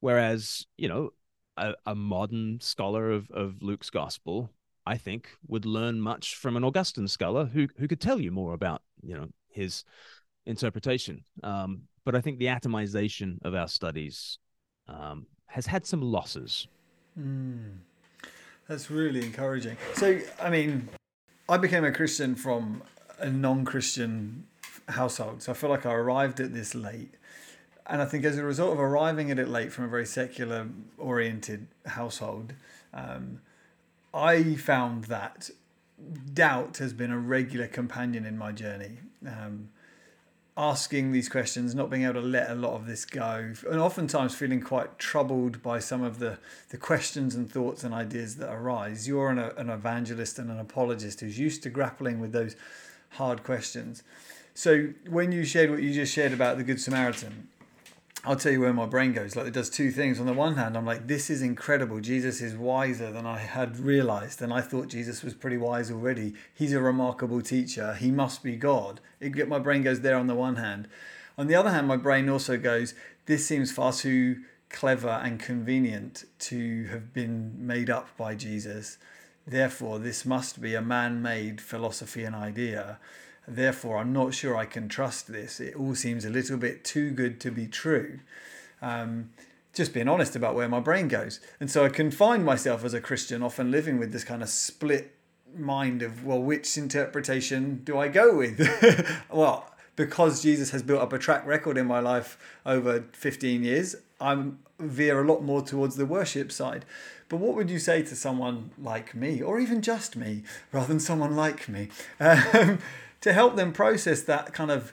Whereas you know a, a modern scholar of of Luke's gospel I think, would learn much from an Augustine scholar who who could tell you more about you know his interpretation. Um, but I think the atomization of our studies um, has had some losses. Mm. That's really encouraging. So, I mean, I became a Christian from a non-Christian household, so I feel like I arrived at this late. And I think as a result of arriving at it late from a very secular oriented household, um, I found that doubt has been a regular companion in my journey. Um, asking these questions, not being able to let a lot of this go, and oftentimes feeling quite troubled by some of the, the questions and thoughts and ideas that arise. You're an, an evangelist and an apologist who's used to grappling with those hard questions. So when you shared what you just shared about the Good Samaritan, I'll tell you where my brain goes. Like it does two things. On the one hand, I'm like, this is incredible. Jesus is wiser than I had realized, and I thought Jesus was pretty wise already. He's a remarkable teacher. He must be God. It, my brain goes there on the one hand. On the other hand, my brain also goes, this seems far too clever and convenient to have been made up by Jesus. Therefore, this must be a man-made philosophy and idea Therefore, I'm not sure I can trust this. It all seems a little bit too good to be true. Um, just being honest about where my brain goes. And so I can find myself as a Christian often living with this kind of split mind of, well, which interpretation do I go with? well, because Jesus has built up a track record in my life over 15 years, I'm veer a lot more towards the worship side. But what would you say to someone like me, or even just me, rather than someone like me, um, to help them process that kind of,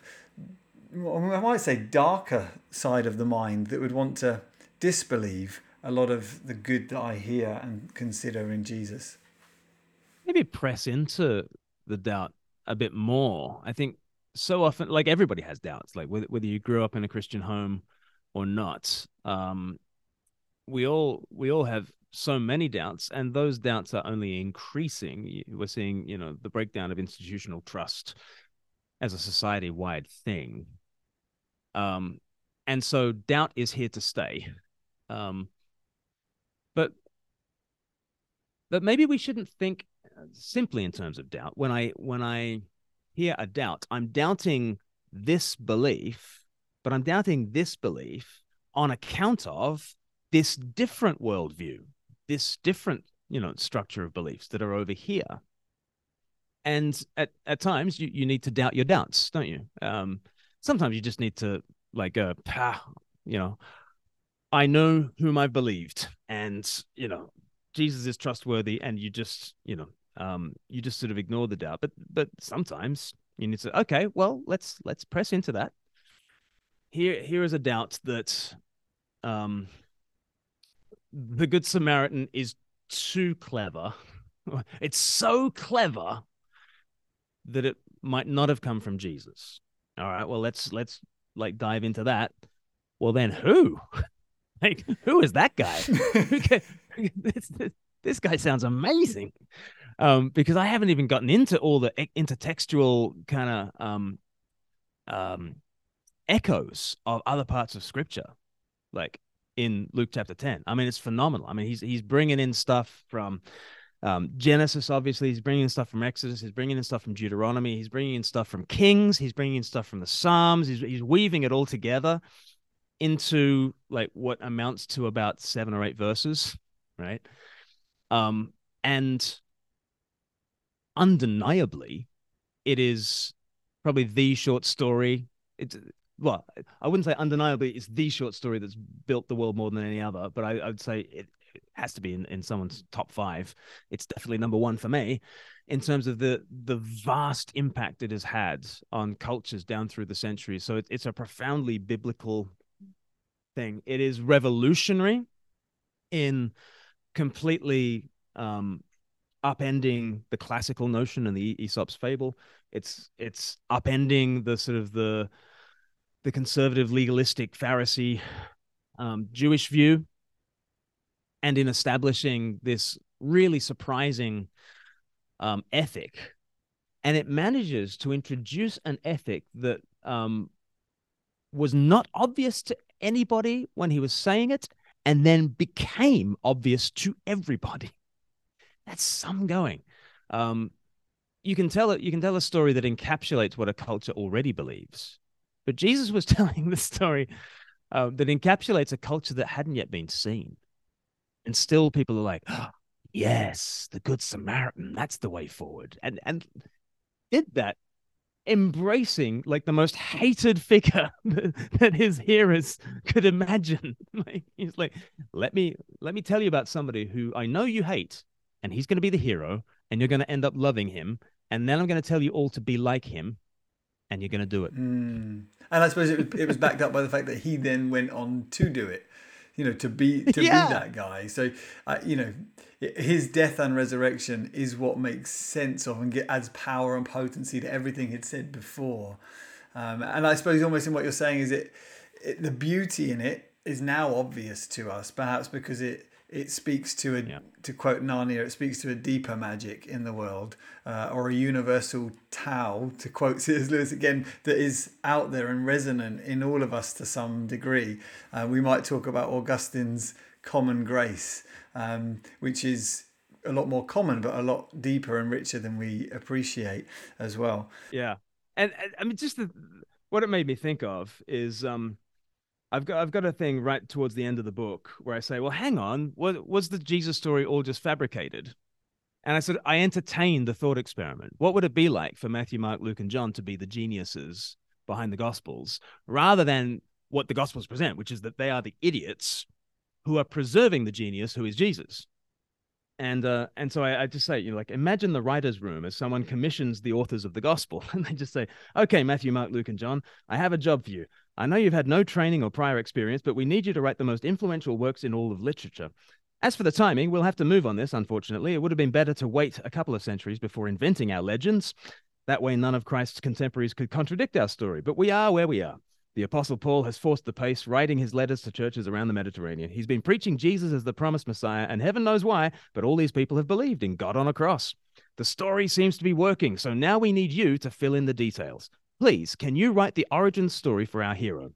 I might say, darker side of the mind that would want to disbelieve a lot of the good that I hear and consider in Jesus. Maybe press into the doubt a bit more. I think so often, like everybody has doubts, like whether, whether you grew up in a Christian home or not. Um, we all we all have so many doubts, and those doubts are only increasing. We're seeing, you know, the breakdown of institutional trust as a society-wide thing. Um, and so doubt is here to stay. Um, but but maybe we shouldn't think simply in terms of doubt. When I when I hear a doubt, I'm doubting this belief, but I'm doubting this belief on account of this different worldview this different you know structure of beliefs that are over here. And at, at times you, you need to doubt your doubts don't you? Um sometimes you just need to like uh ah, you know. I know whom i believed and you know jesus is trustworthy and you just you know um you just sort of ignore the doubt. But but sometimes you need to okay well let's let's press into that. Here here is a doubt that um the Good Samaritan is too clever. It's so clever that it might not have come from Jesus. All right, well let's let's like dive into that. Well then who? like who is that guy? this, this guy sounds amazing. Um, because I haven't even gotten into all the intertextual kind of um, um, echoes of other parts of scripture. Like in Luke chapter 10. I mean, it's phenomenal. I mean, he's he's bringing in stuff from um, Genesis, obviously. He's bringing in stuff from Exodus. He's bringing in stuff from Deuteronomy. He's bringing in stuff from Kings. He's bringing in stuff from the Psalms. He's he's weaving it all together into like what amounts to about seven or eight verses, right? Um, and undeniably, it is probably the short story. It's well, I wouldn't say undeniably it's the short story that's built the world more than any other, but I, I would say it, it, has to be in, in someone's top five. It's definitely number one for me in terms of the the vast impact it has had on cultures down through the centuries. So it, it's a profoundly biblical thing. It is revolutionary in completely um, upending the classical notion and the Aesop's fable. It's it's upending the sort of the the conservative, legalistic, Pharisee um, Jewish view, and in establishing this really surprising um, ethic. And it manages to introduce an ethic that um, was not obvious to anybody when he was saying it, and then became obvious to everybody. that's some going. Um, you can tell it. You can tell a story that encapsulates what a culture already believes. But Jesus was telling the story uh, that encapsulates a culture that hadn't yet been seen, and still people are like, oh, "Yes, the Good Samaritan. That's the way forward." And and did that embracing like the most hated figure that his hearers could imagine like he's like let me let me tell you about somebody who i know you hate and he's going to be the hero and you're going to end up loving him and then i'm going to tell you all to be like him and you're going to do it mm. and i suppose it was, it was backed up by the fact that he then went on to do it you know to be to yeah. be that guy so uh, you know his death and resurrection is what makes sense of and get, adds power and potency to everything he'd said before. Um, and I suppose almost in what you're saying is it, it, the beauty in it is now obvious to us, perhaps because it it speaks to a yeah. to quote Narnia, it speaks to a deeper magic in the world, uh, or a universal Tao, to quote C.S. Lewis again, that is out there and resonant in all of us to some degree. Uh, we might talk about Augustine's common grace, um, which is a lot more common, but a lot deeper and richer than we appreciate as well. Yeah, and, and I mean, just the, what it made me think of is um, I've got I've got a thing right towards the end of the book where I say, well, hang on, what was the Jesus story all just fabricated? And I said, I entertained the thought experiment. What would it be like for Matthew, Mark, Luke, and John to be the geniuses behind the Gospels, rather than what the Gospels present, which is that they are the idiots who are preserving the genius who is Jesus. And uh, and so I, I just say, you know, like imagine the writer's room as someone commissions the authors of the gospel, and they just say, "Okay, Matthew, Mark, Luke, and John, I have a job for you. I know you've had no training or prior experience, but we need you to write the most influential works in all of literature. As for the timing, we'll have to move on this, unfortunately. It would have been better to wait a couple of centuries before inventing our legends. That way, none of Christ's contemporaries could contradict our story. But we are where we are. The Apostle Paul has forced the pace, writing his letters to churches around the Mediterranean. He's been preaching Jesus as the promised Messiah, and heaven knows why, but all these people have believed in God on a cross. The story seems to be working, so now we need you to fill in the details. Please, can you write the origin story for our hero?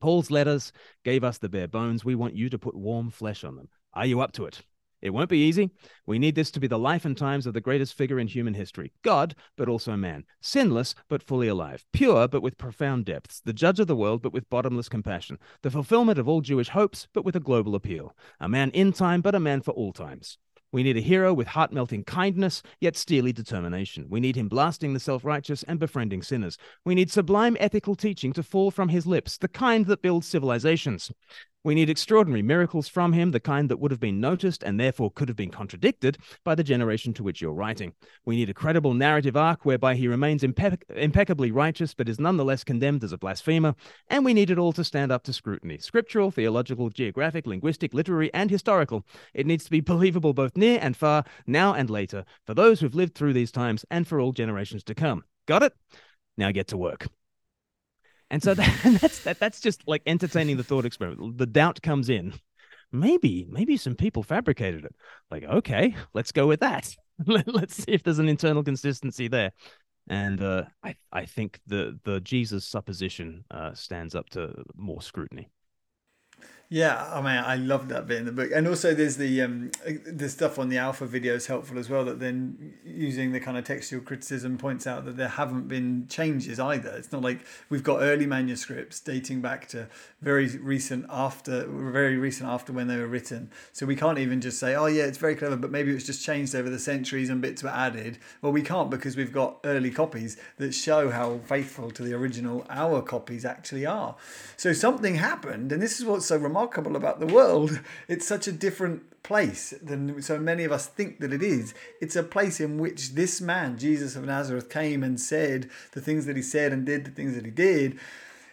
Paul's letters gave us the bare bones. We want you to put warm flesh on them. Are you up to it? It won't be easy. We need this to be the life and times of the greatest figure in human history God, but also man. Sinless, but fully alive. Pure, but with profound depths. The judge of the world, but with bottomless compassion. The fulfillment of all Jewish hopes, but with a global appeal. A man in time, but a man for all times. We need a hero with heart melting kindness, yet steely determination. We need him blasting the self righteous and befriending sinners. We need sublime ethical teaching to fall from his lips, the kind that builds civilizations. We need extraordinary miracles from him, the kind that would have been noticed and therefore could have been contradicted by the generation to which you're writing. We need a credible narrative arc whereby he remains impe- impeccably righteous but is nonetheless condemned as a blasphemer. And we need it all to stand up to scrutiny scriptural, theological, geographic, linguistic, literary, and historical. It needs to be believable both near and far, now and later, for those who've lived through these times and for all generations to come. Got it? Now get to work. And so that, that's that, that's just like entertaining the thought experiment. The doubt comes in. Maybe, maybe some people fabricated it. Like, okay, let's go with that. let's see if there's an internal consistency there. And uh, I, I think the the Jesus supposition uh, stands up to more scrutiny. Yeah, I mean, I love that bit in the book, and also there's the um, the stuff on the alpha video is helpful as well. That then using the kind of textual criticism points out that there haven't been changes either. It's not like we've got early manuscripts dating back to very recent after very recent after when they were written. So we can't even just say, oh yeah, it's very clever, but maybe it's just changed over the centuries and bits were added. Well, we can't because we've got early copies that show how faithful to the original our copies actually are. So something happened, and this is what's so remarkable remarkable about the world. It's such a different place than so many of us think that it is. It's a place in which this man, Jesus of Nazareth, came and said the things that he said and did the things that he did.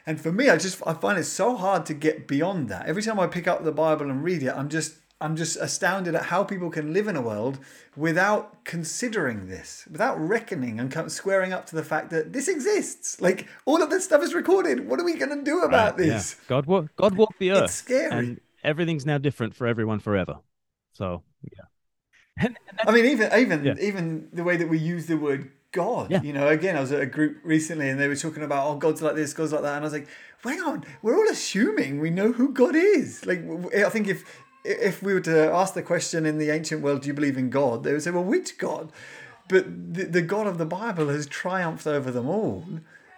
And for me, I just I find it so hard to get beyond that. Every time I pick up the Bible and read it, I'm just I'm just astounded at how people can live in a world without considering this, without reckoning and squaring up to the fact that this exists. Like all of this stuff is recorded. What are we going to do about right, this? Yeah. God, wa- God walked the earth. It's scary. And everything's now different for everyone forever. So yeah. And, and I mean, even even yeah. even the way that we use the word God. Yeah. You know, again, I was at a group recently and they were talking about, oh, God's like this, God's like that. And I was like, hang on, we're all assuming we know who God is. Like, I think if if we were to ask the question in the ancient world, do you believe in God? They would say, well, which God? But the, the God of the Bible has triumphed over them all.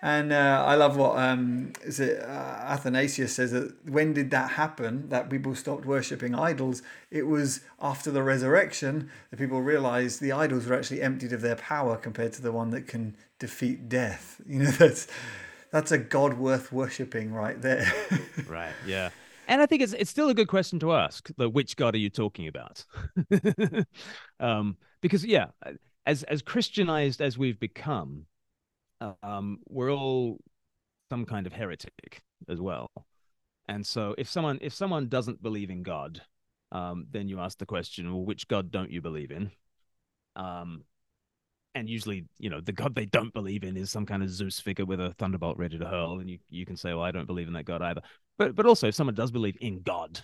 And uh, I love what um, is it uh, Athanasius says that when did that happen? That people stopped worshipping idols. It was after the resurrection that people realized the idols were actually emptied of their power compared to the one that can defeat death. You know that's that's a God worth worshipping right there. right. Yeah. And I think it's it's still a good question to ask. The which God are you talking about? um, because yeah, as as Christianized as we've become, um, we're all some kind of heretic as well. And so if someone if someone doesn't believe in God, um, then you ask the question, well, which God don't you believe in? Um, and usually, you know, the God they don't believe in is some kind of Zeus figure with a thunderbolt ready to hurl, and you you can say, well, I don't believe in that God either. But but also, if someone does believe in God,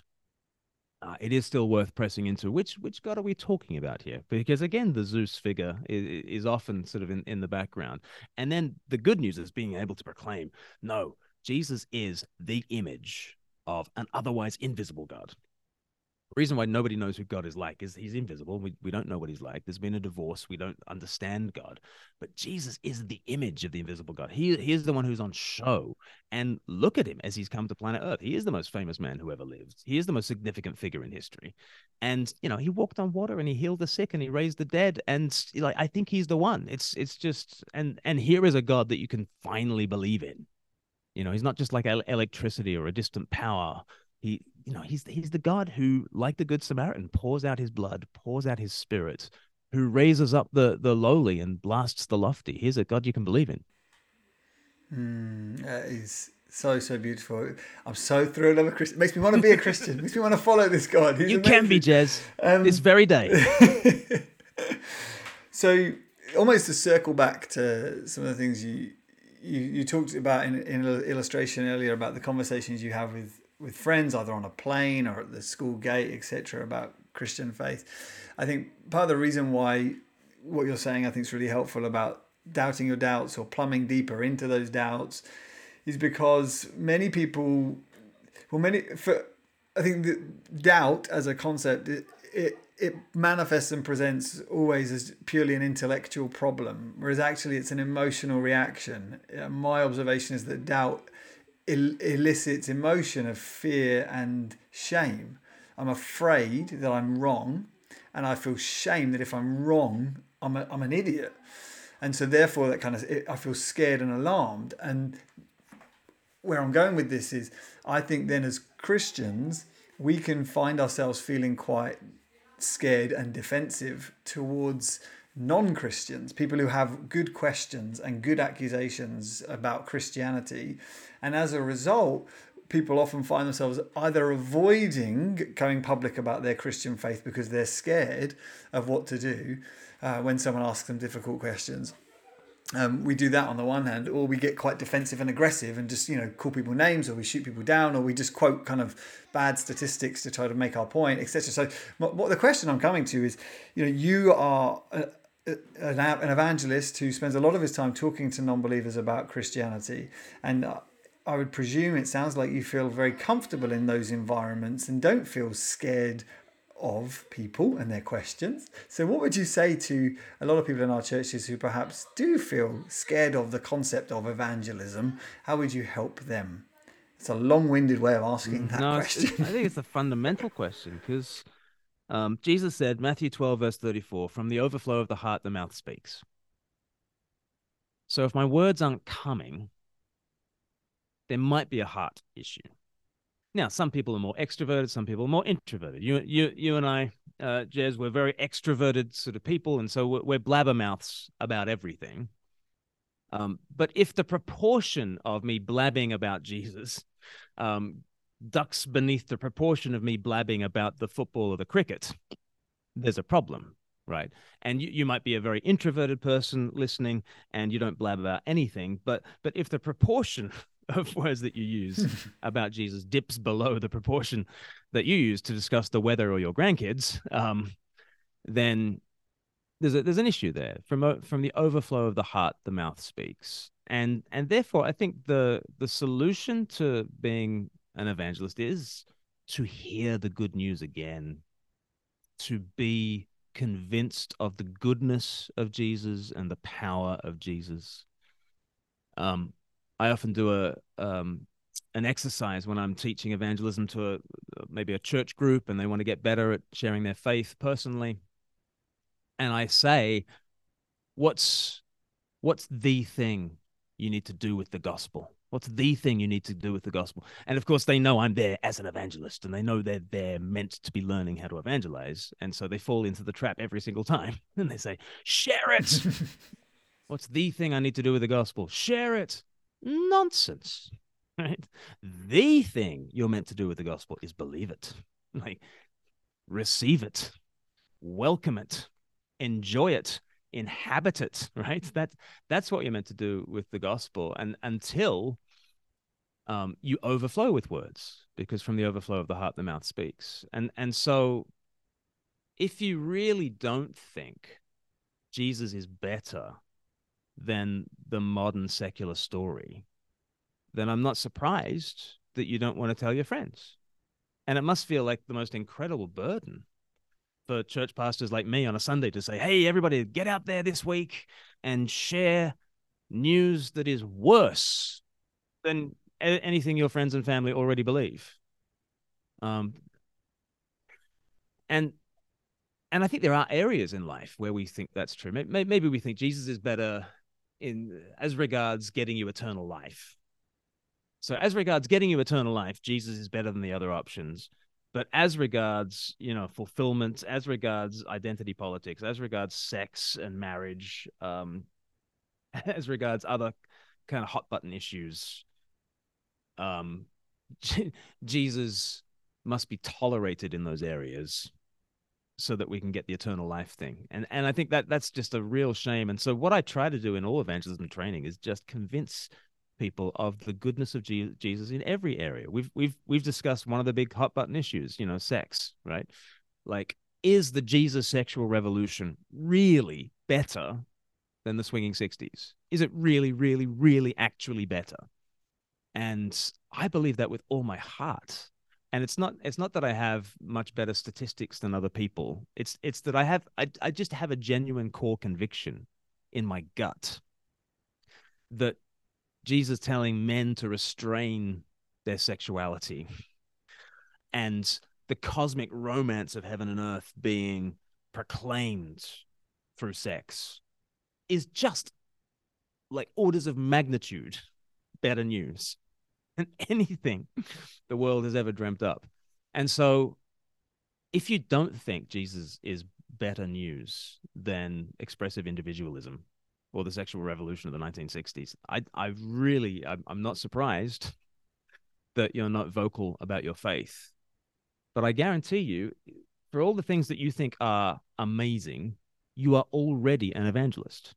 uh, it is still worth pressing into which which god are we talking about here? Because again the zeus figure is, is often sort of in, in the background. And then the good news is being able to proclaim no jesus is the image of an otherwise invisible god reason why nobody knows who God is like is he's invisible. We, we don't know what he's like. There's been a divorce. We don't understand God. But Jesus is the image of the invisible God. He, he is the one who's on show. And look at him as he's come to planet Earth. He is the most famous man who ever lived. He is the most significant figure in history. And, you know, he walked on water and he healed the sick and he raised the dead. And like, I think he's the one. It's, it's just, and, and here is a God that you can finally believe in. You know, he's not just like electricity or a distant power he, you know, he's he's the God who, like the Good Samaritan, pours out his blood, pours out his spirit, who raises up the the lowly and blasts the lofty. He's a God you can believe in. Mm, that is so so beautiful. I'm so thrilled I'm a Christian. It makes me want to be a Christian. makes me want to follow this God. He's you amazing. can be, Jez. Um, this very day. so, almost to circle back to some of the things you you, you talked about in, in illustration earlier about the conversations you have with with friends, either on a plane or at the school gate, etc., about Christian faith. I think part of the reason why what you're saying I think is really helpful about doubting your doubts or plumbing deeper into those doubts is because many people, well, many for I think the doubt as a concept it, it it manifests and presents always as purely an intellectual problem, whereas actually it's an emotional reaction. Uh, my observation is that doubt elicits emotion of fear and shame. I'm afraid that I'm wrong, and I feel shame that if I'm wrong, I'm, a, I'm an idiot. And so, therefore, that kind of I feel scared and alarmed. And where I'm going with this is, I think then as Christians, we can find ourselves feeling quite scared and defensive towards non Christians, people who have good questions and good accusations about Christianity. And as a result, people often find themselves either avoiding going public about their Christian faith because they're scared of what to do uh, when someone asks them difficult questions. Um, we do that on the one hand, or we get quite defensive and aggressive and just you know call people names, or we shoot people down, or we just quote kind of bad statistics to try to make our point, etc. So, what the question I'm coming to is, you know, you are an, an evangelist who spends a lot of his time talking to non-believers about Christianity, and uh, I would presume it sounds like you feel very comfortable in those environments and don't feel scared of people and their questions. So, what would you say to a lot of people in our churches who perhaps do feel scared of the concept of evangelism? How would you help them? It's a long winded way of asking mm, that no, question. I think it's a fundamental question because um, Jesus said, Matthew 12, verse 34, from the overflow of the heart, the mouth speaks. So if my words aren't coming, there might be a heart issue. Now, some people are more extroverted, some people are more introverted. You, you, you and I, uh, Jez, we're very extroverted sort of people, and so we're, we're blabbermouths about everything. Um, but if the proportion of me blabbing about Jesus um, ducks beneath the proportion of me blabbing about the football or the cricket, there's a problem, right? And you, you might be a very introverted person listening and you don't blab about anything, but but if the proportion of words that you use about Jesus dips below the proportion that you use to discuss the weather or your grandkids, um, then there's a, there's an issue there. From from the overflow of the heart, the mouth speaks, and and therefore I think the the solution to being an evangelist is to hear the good news again, to be convinced of the goodness of Jesus and the power of Jesus. Um, I often do a um, an exercise when I'm teaching evangelism to a, maybe a church group and they want to get better at sharing their faith personally. And I say, what's what's the thing you need to do with the gospel? What's the thing you need to do with the gospel? And of course, they know I'm there as an evangelist and they know they're there meant to be learning how to evangelize. And so they fall into the trap every single time. And they say, share it. What's the thing I need to do with the gospel? Share it. Nonsense. Right? The thing you're meant to do with the gospel is believe it. Like receive it. Welcome it. Enjoy it inhabit it right that that's what you're meant to do with the gospel and until um, you overflow with words because from the overflow of the heart the mouth speaks. And and so if you really don't think jesus is better than the modern secular story then i'm not surprised that you don't want to tell your friends. And it must feel like the most incredible burden for church pastors like me on a Sunday to say, hey, everybody, get out there this week and share news that is worse than anything your friends and family already believe. Um, and and I think there are areas in life where we think that's true. Maybe we think Jesus is better in as regards getting you eternal life. So as regards getting you eternal life, Jesus is better than the other options but as regards you know fulfillment as regards identity politics as regards sex and marriage um as regards other kind of hot button issues um jesus must be tolerated in those areas so that we can get the eternal life thing. And and i think that that's just a real shame. And so what i try to do in all evangelism training is just convince people of the goodness of Jesus in every area. We've we've we've discussed one of the big hot button issues, you know, sex, right? Like is the Jesus sexual revolution really better than the swinging 60s? Is it really really really actually better? And I believe that with all my heart. And it's not it's not that I have much better statistics than other people. It's it's that I have I I just have a genuine core conviction in my gut that Jesus telling men to restrain their sexuality and the cosmic romance of heaven and earth being proclaimed through sex is just like orders of magnitude better news than anything the world has ever dreamt up. And so if you don't think Jesus is better news than expressive individualism, or the sexual revolution of the 1960s. I I really I'm, I'm not surprised that you're not vocal about your faith, but I guarantee you, for all the things that you think are amazing, you are already an evangelist.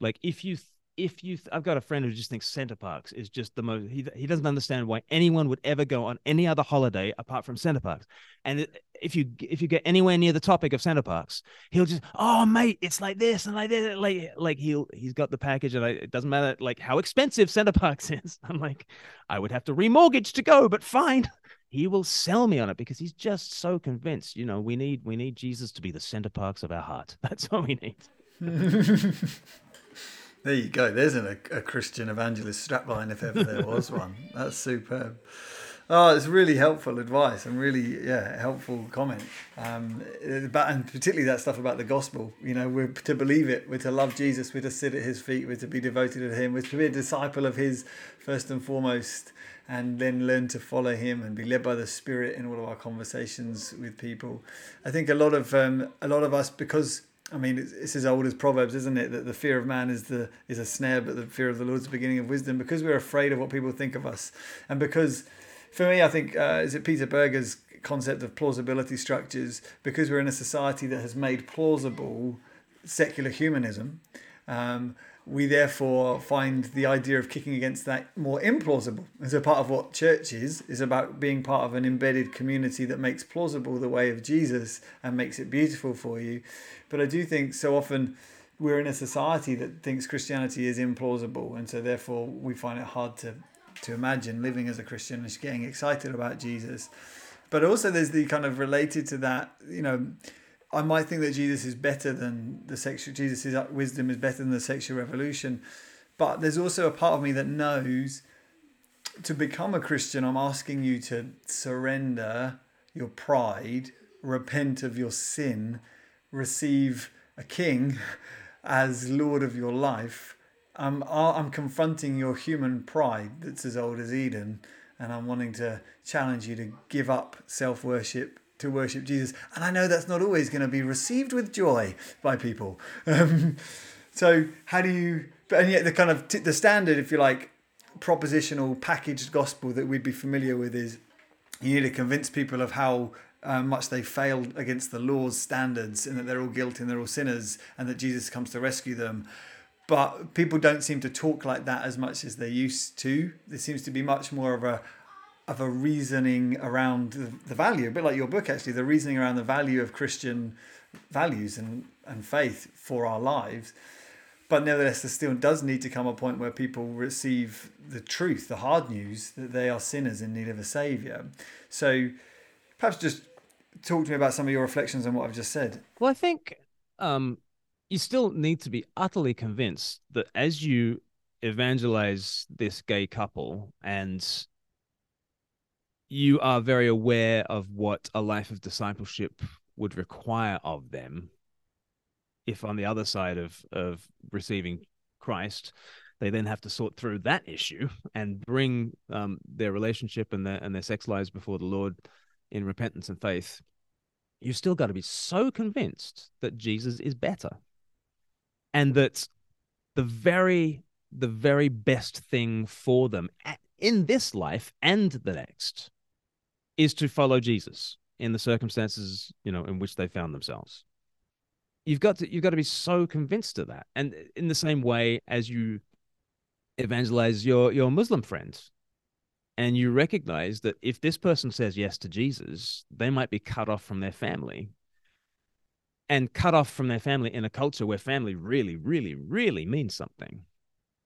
Like if you if you, th- I've got a friend who just thinks Center Parcs is just the most. He he doesn't understand why anyone would ever go on any other holiday apart from Center Parcs. And if you if you get anywhere near the topic of Center Parcs, he'll just, oh mate, it's like this and like this, like like he'll he's got the package, and I, it doesn't matter like how expensive Center Parcs is. I'm like, I would have to remortgage to go, but fine. He will sell me on it because he's just so convinced. You know, we need we need Jesus to be the Center Parcs of our heart. That's what we need. There you go. There's an, a, a Christian evangelist strapline if ever there was one. That's superb. Oh, it's really helpful advice and really, yeah, helpful comment. Um, but and particularly that stuff about the gospel. You know, we're to believe it. We're to love Jesus. We're to sit at His feet. We're to be devoted to Him. We're to be a disciple of His first and foremost, and then learn to follow Him and be led by the Spirit in all of our conversations with people. I think a lot of um, a lot of us because I mean, it's, it's, as old as Proverbs, isn't it? That the fear of man is the is a snare, but the fear of the Lord is the beginning of wisdom. Because we're afraid of what people think of us, and because, for me, I think uh, is it Peter Berger's concept of plausibility structures. Because we're in a society that has made plausible secular humanism. Um, we therefore find the idea of kicking against that more implausible. And so part of what church is, is about being part of an embedded community that makes plausible the way of Jesus and makes it beautiful for you. But I do think so often we're in a society that thinks Christianity is implausible. And so therefore we find it hard to, to imagine living as a Christian and getting excited about Jesus. but also there's the kind of related to that, you know, I might think that Jesus is better than the sexual Jesus' wisdom is better than the sexual revolution, but there's also a part of me that knows to become a Christian, I'm asking you to surrender your pride, repent of your sin, receive a king as Lord of your life. I'm, I'm confronting your human pride that's as old as Eden, and I'm wanting to challenge you to give up self worship to worship Jesus. And I know that's not always going to be received with joy by people. Um, so how do you? But and yet the kind of t- the standard, if you like, propositional packaged gospel that we'd be familiar with is you need to convince people of how uh, much they failed against the law's standards and that they're all guilty and they're all sinners and that Jesus comes to rescue them. But people don't seem to talk like that as much as they used to. There seems to be much more of a of a reasoning around the, value, a bit like your book actually, the reasoning around the value of Christian values and, and faith for our lives. But nevertheless, there still does need to come a point where people receive the truth, the hard news, that they are sinners in need of a saviour. So perhaps just talk to me about some of your reflections on what I've just said. Well, I think um, you still need to be utterly convinced that as you evangelize this gay couple and you are very aware of what a life of discipleship would require of them if on the other side of of receiving christ they then have to sort through that issue and bring um, their relationship and their and their sex lives before the lord in repentance and faith. You've still got to be so convinced that jesus is better and that the very the very best thing for them in this life and the next is to follow Jesus in the circumstances, you know, in which they found themselves. You've got to you've got to be so convinced of that. And in the same way as you evangelize your your Muslim friends and you recognize that if this person says yes to Jesus, they might be cut off from their family. And cut off from their family in a culture where family really, really, really means something.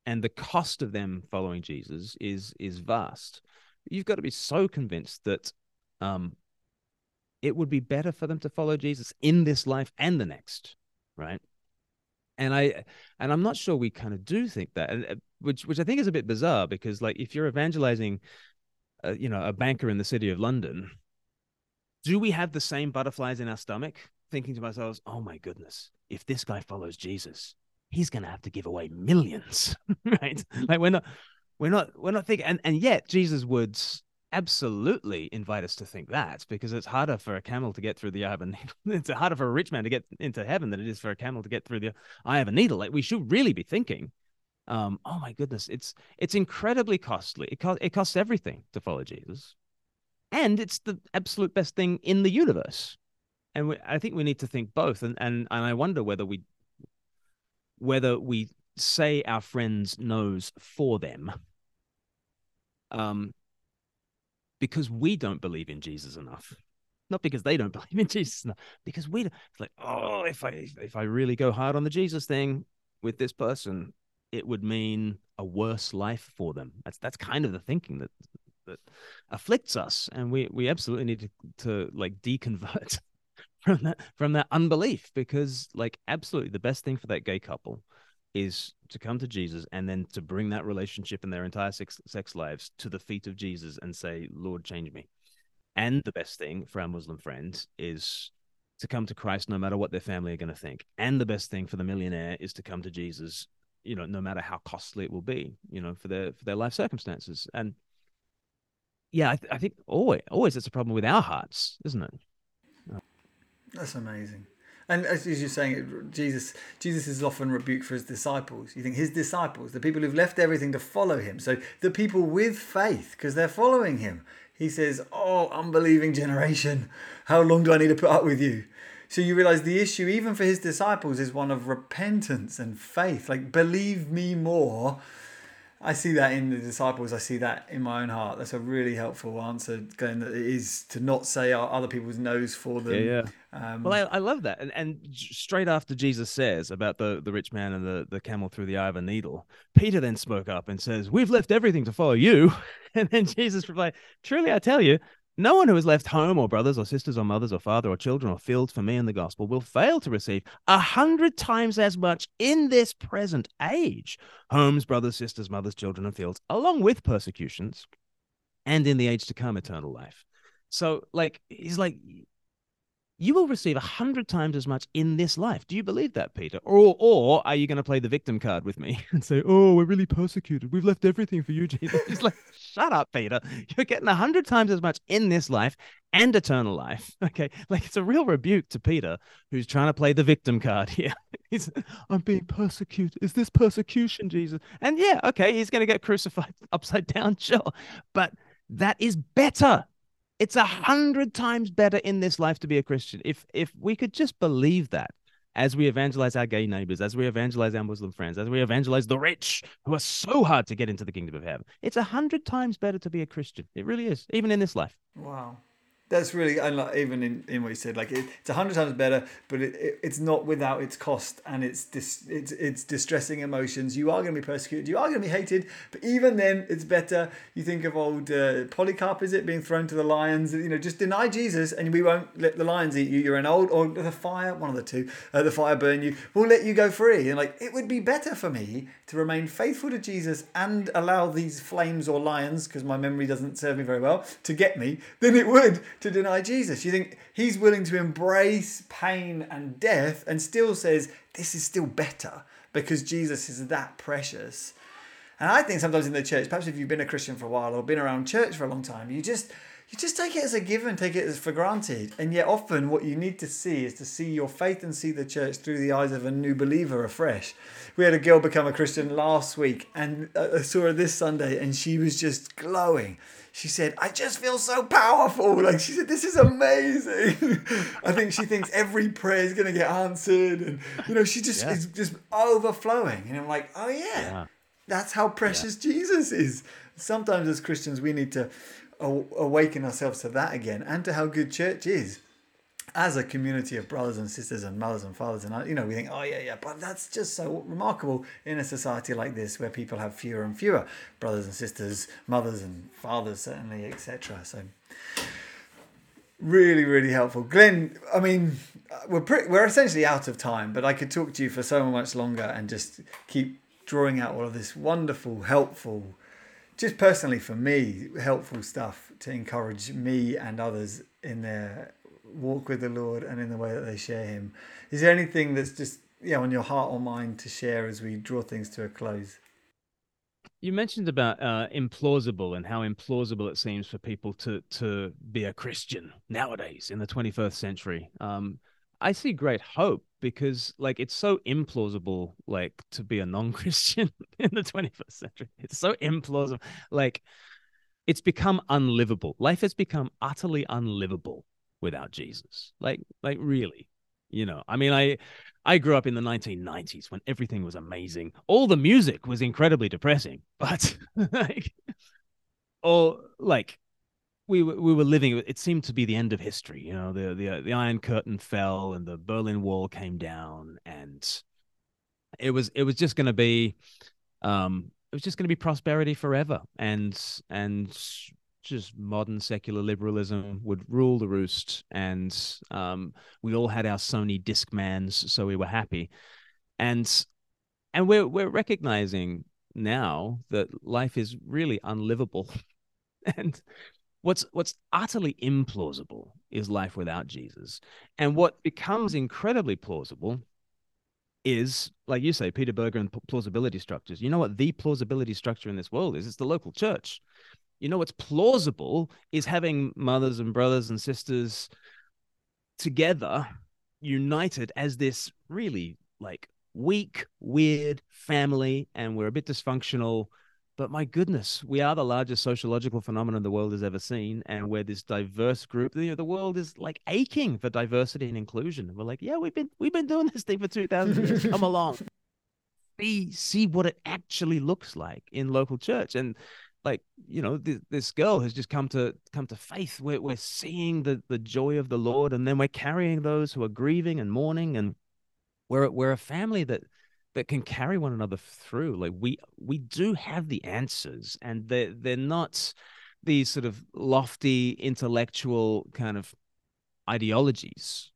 And the cost of them following Jesus is is vast. You've got to be so convinced that um, it would be better for them to follow Jesus in this life and the next, right? And I and I'm not sure we kind of do think that, and uh, which which I think is a bit bizarre because like if you're evangelizing, uh, you know, a banker in the city of London, do we have the same butterflies in our stomach, thinking to ourselves, "Oh my goodness, if this guy follows Jesus, he's going to have to give away millions, right? Like we're not, we're not, we're not thinking, and and yet Jesus would absolutely invite us to think that because it's harder for a camel to get through the eye of a needle. It's harder for a rich man to get into heaven than it is for a camel to get through the eye of a needle. Like we should really be thinking, um, oh my goodness, it's it's incredibly costly. It, co- it costs everything to follow Jesus, and it's the absolute best thing in the universe. And we, I think we need to think both. And and and I wonder whether we whether we say our friends knows for them um because we don't believe in Jesus enough. Not because they don't believe in Jesus enough, because we don't. It's like, oh, if I if I really go hard on the Jesus thing with this person, it would mean a worse life for them. That's that's kind of the thinking that that afflicts us, and we we absolutely need to to like deconvert from that from that unbelief because like absolutely the best thing for that gay couple is to come to Jesus and then to bring that relationship and their entire sex, sex lives to the feet of Jesus and say, Lord, change me. And the best thing for our Muslim friends is to come to Christ no matter what their family are going to think. And the best thing for the millionaire is to come to Jesus, you know, no matter how costly it will be, you know, for their for their life circumstances. And yeah, I, th- I think always always it's a problem with our hearts, isn't it? That's amazing. And as you're saying, Jesus Jesus is often rebuked for his disciples. You think his disciples, the people who've left everything to follow him. So the people with faith, because they're following him. He says, Oh, unbelieving generation, how long do I need to put up with you? So you realize the issue, even for his disciples, is one of repentance and faith. Like, believe me more I see that in the disciples. I see that in my own heart. That's a really helpful answer, Glen. That it is to not say other people's no's for them. Yeah, yeah. Um, well, I, I love that. And and straight after Jesus says about the, the rich man and the, the camel through the eye of a needle, Peter then spoke up and says, "We've left everything to follow you." And then Jesus replied, "Truly, I tell you, No one who has left home or brothers or sisters or mothers or father or children or fields for me in the gospel will fail to receive a hundred times as much in this present age homes, brothers, sisters, mothers, children, and fields, along with persecutions, and in the age to come, eternal life. So, like, he's like, you will receive a hundred times as much in this life. Do you believe that, Peter? Or, or are you going to play the victim card with me and say, "Oh, we're really persecuted. We've left everything for you, Jesus"? He's like, "Shut up, Peter. You're getting a hundred times as much in this life and eternal life." Okay, like it's a real rebuke to Peter, who's trying to play the victim card here. he's, "I'm being persecuted. Is this persecution, Jesus?" And yeah, okay, he's going to get crucified upside down, sure, but that is better it's a hundred times better in this life to be a Christian. If if we could just believe that as we evangelize our gay neighbors, as we evangelize our Muslim friends, as we evangelize the rich who are so hard to get into the kingdom of heaven, it's a hundred times better to be a Christian. It really is, even in this life. Wow that's really like even in, in what you said like it, it's a hundred times better but it, it, it's not without its cost and it's dis, it's it's distressing emotions. You are going to be persecuted you are going to be hated but even then it's better. You think of old uh, polycarp is it being thrown to the lions you know just deny jesus and we won't let the lions eat you. You're an old or the fire one of the two uh, the fire burn you we'll let you go free. And like it would be better for me to remain faithful to jesus and allow these flames or lions because my memory doesn't serve me very well to get me than it would to deny Jesus. You think he's willing to embrace pain and death and still says, This is still better because Jesus is that precious. And I think sometimes in the church, perhaps if you've been a Christian for a while or been around church for a long time, you just you just take it as a given, take it as for granted. And yet often what you need to see is to see your faith and see the church through the eyes of a new believer afresh. We had a girl become a Christian last week and I saw her this Sunday and she was just glowing she said, I just feel so powerful. Like she said, this is amazing. I think she thinks every prayer is going to get answered. And, you know, she just yeah. is just overflowing. And I'm like, oh, yeah, yeah. that's how precious yeah. Jesus is. Sometimes as Christians, we need to awaken ourselves to that again and to how good church is as a community of brothers and sisters and mothers and fathers and uh, you know we think oh yeah yeah but that's just so remarkable in a society like this where people have fewer and fewer brothers and sisters mothers and fathers certainly etc so really really helpful. Glen i mean uh, we're pretty, we're essentially out of time but i could talk to you for so much longer and just keep drawing out all of this wonderful helpful just personally for me helpful stuff to encourage me and others in their walk with the Lord and in the way that they share Him. Is there anything that's just yeah on your heart or mind to share as we draw things to a close? You mentioned about uh, implausible and how implausible it seems for people to to be a Christian nowadays in the 21st century. Um, I see great hope because like it's so implausible like to be a non-Christian in the 21st century. It's so implausible. Like it's become unlivable. Life has become utterly unlivable without Jesus. Like, like really, you know. I mean, I I grew up in the 1990s when everything was amazing. All the music was incredibly depressing, but like, or like we were, we were living it seemed to be the end of history you know the the the iron curtain fell and the berlin wall came down and it was it was just going to be um it was just going to be prosperity forever and and just modern secular liberalism would rule the roost, and um, we all had our Sony Discmans, so we were happy, and and we're we're recognizing now that life is really unlivable, and what's what's utterly implausible is life without Jesus, and what becomes incredibly plausible is like you say, Peter Berger and plausibility structures. You know what the plausibility structure in this world is? It's the local church you know what's plausible is having mothers and brothers and sisters together united as this really like weak weird family and we're a bit dysfunctional. But my goodness we are the largest sociological phenomenon the world has ever seen and we're this diverse group. You know, the world is like aching for diversity and inclusion. And we're like yeah we've been we've been doing this thing for 2000 years. Come along. See see what it actually looks like in local church. And like you know th- this girl has just come to come to faith we're, we're seeing the the joy of the lord and then we're carrying those who are grieving and mourning and we're we're a family that that can carry one another through like we we do have the answers and they're they're not these sort of lofty intellectual kind of ideologies.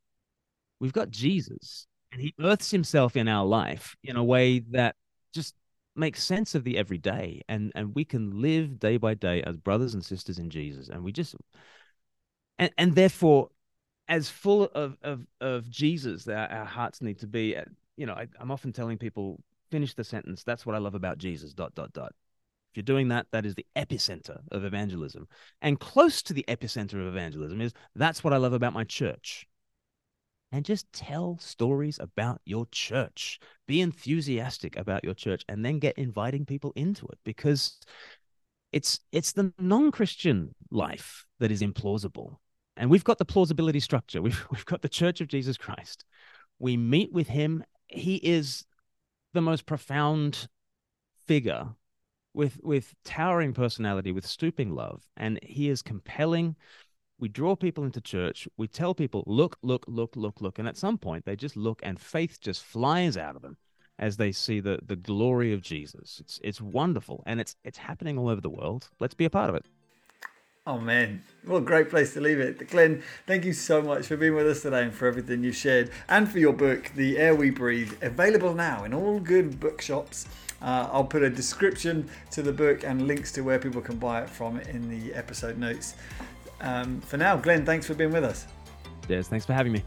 We've got Jesus, and he earths himself in our life in a way that just makes sense of the everyday and and we can live day by day as brothers and sisters in Jesus and we just and and therefore as full of of of Jesus that our hearts need to be eh, you know I, I'm often telling people finish the sentence that's what I love about Jesus dot dot dot. If you're doing that that is the epicenter of evangelism and close to the epicenter of evangelism is that's what I love about my church and just tell stories about your church. Be enthusiastic about your church and then get inviting people into it because it's it's the non-Christian life that is implausible. And we've got the plausibility structure. We've we've got the Church of Jesus Christ. We meet with him. He is the most profound figure with with towering personality, with stooping love, and he is compelling we draw people into church. We tell people, look, look, look, look, look. And at some point, they just look and faith just flies out of them as they see the, the glory of Jesus. It's, it's wonderful. And it's, it's happening all over the world. Let's be a part of it. Oh man, what a great place to leave it. Glen, thank you so much for being with us today and for everything you've shared and for your book, The Air We Breathe, available now in all good bookshops. Uh, I'll put a description to the book and links to where people can buy it from in the episode notes. Um, for now, Glen, thanks for being with us. Yes, thanks for having me.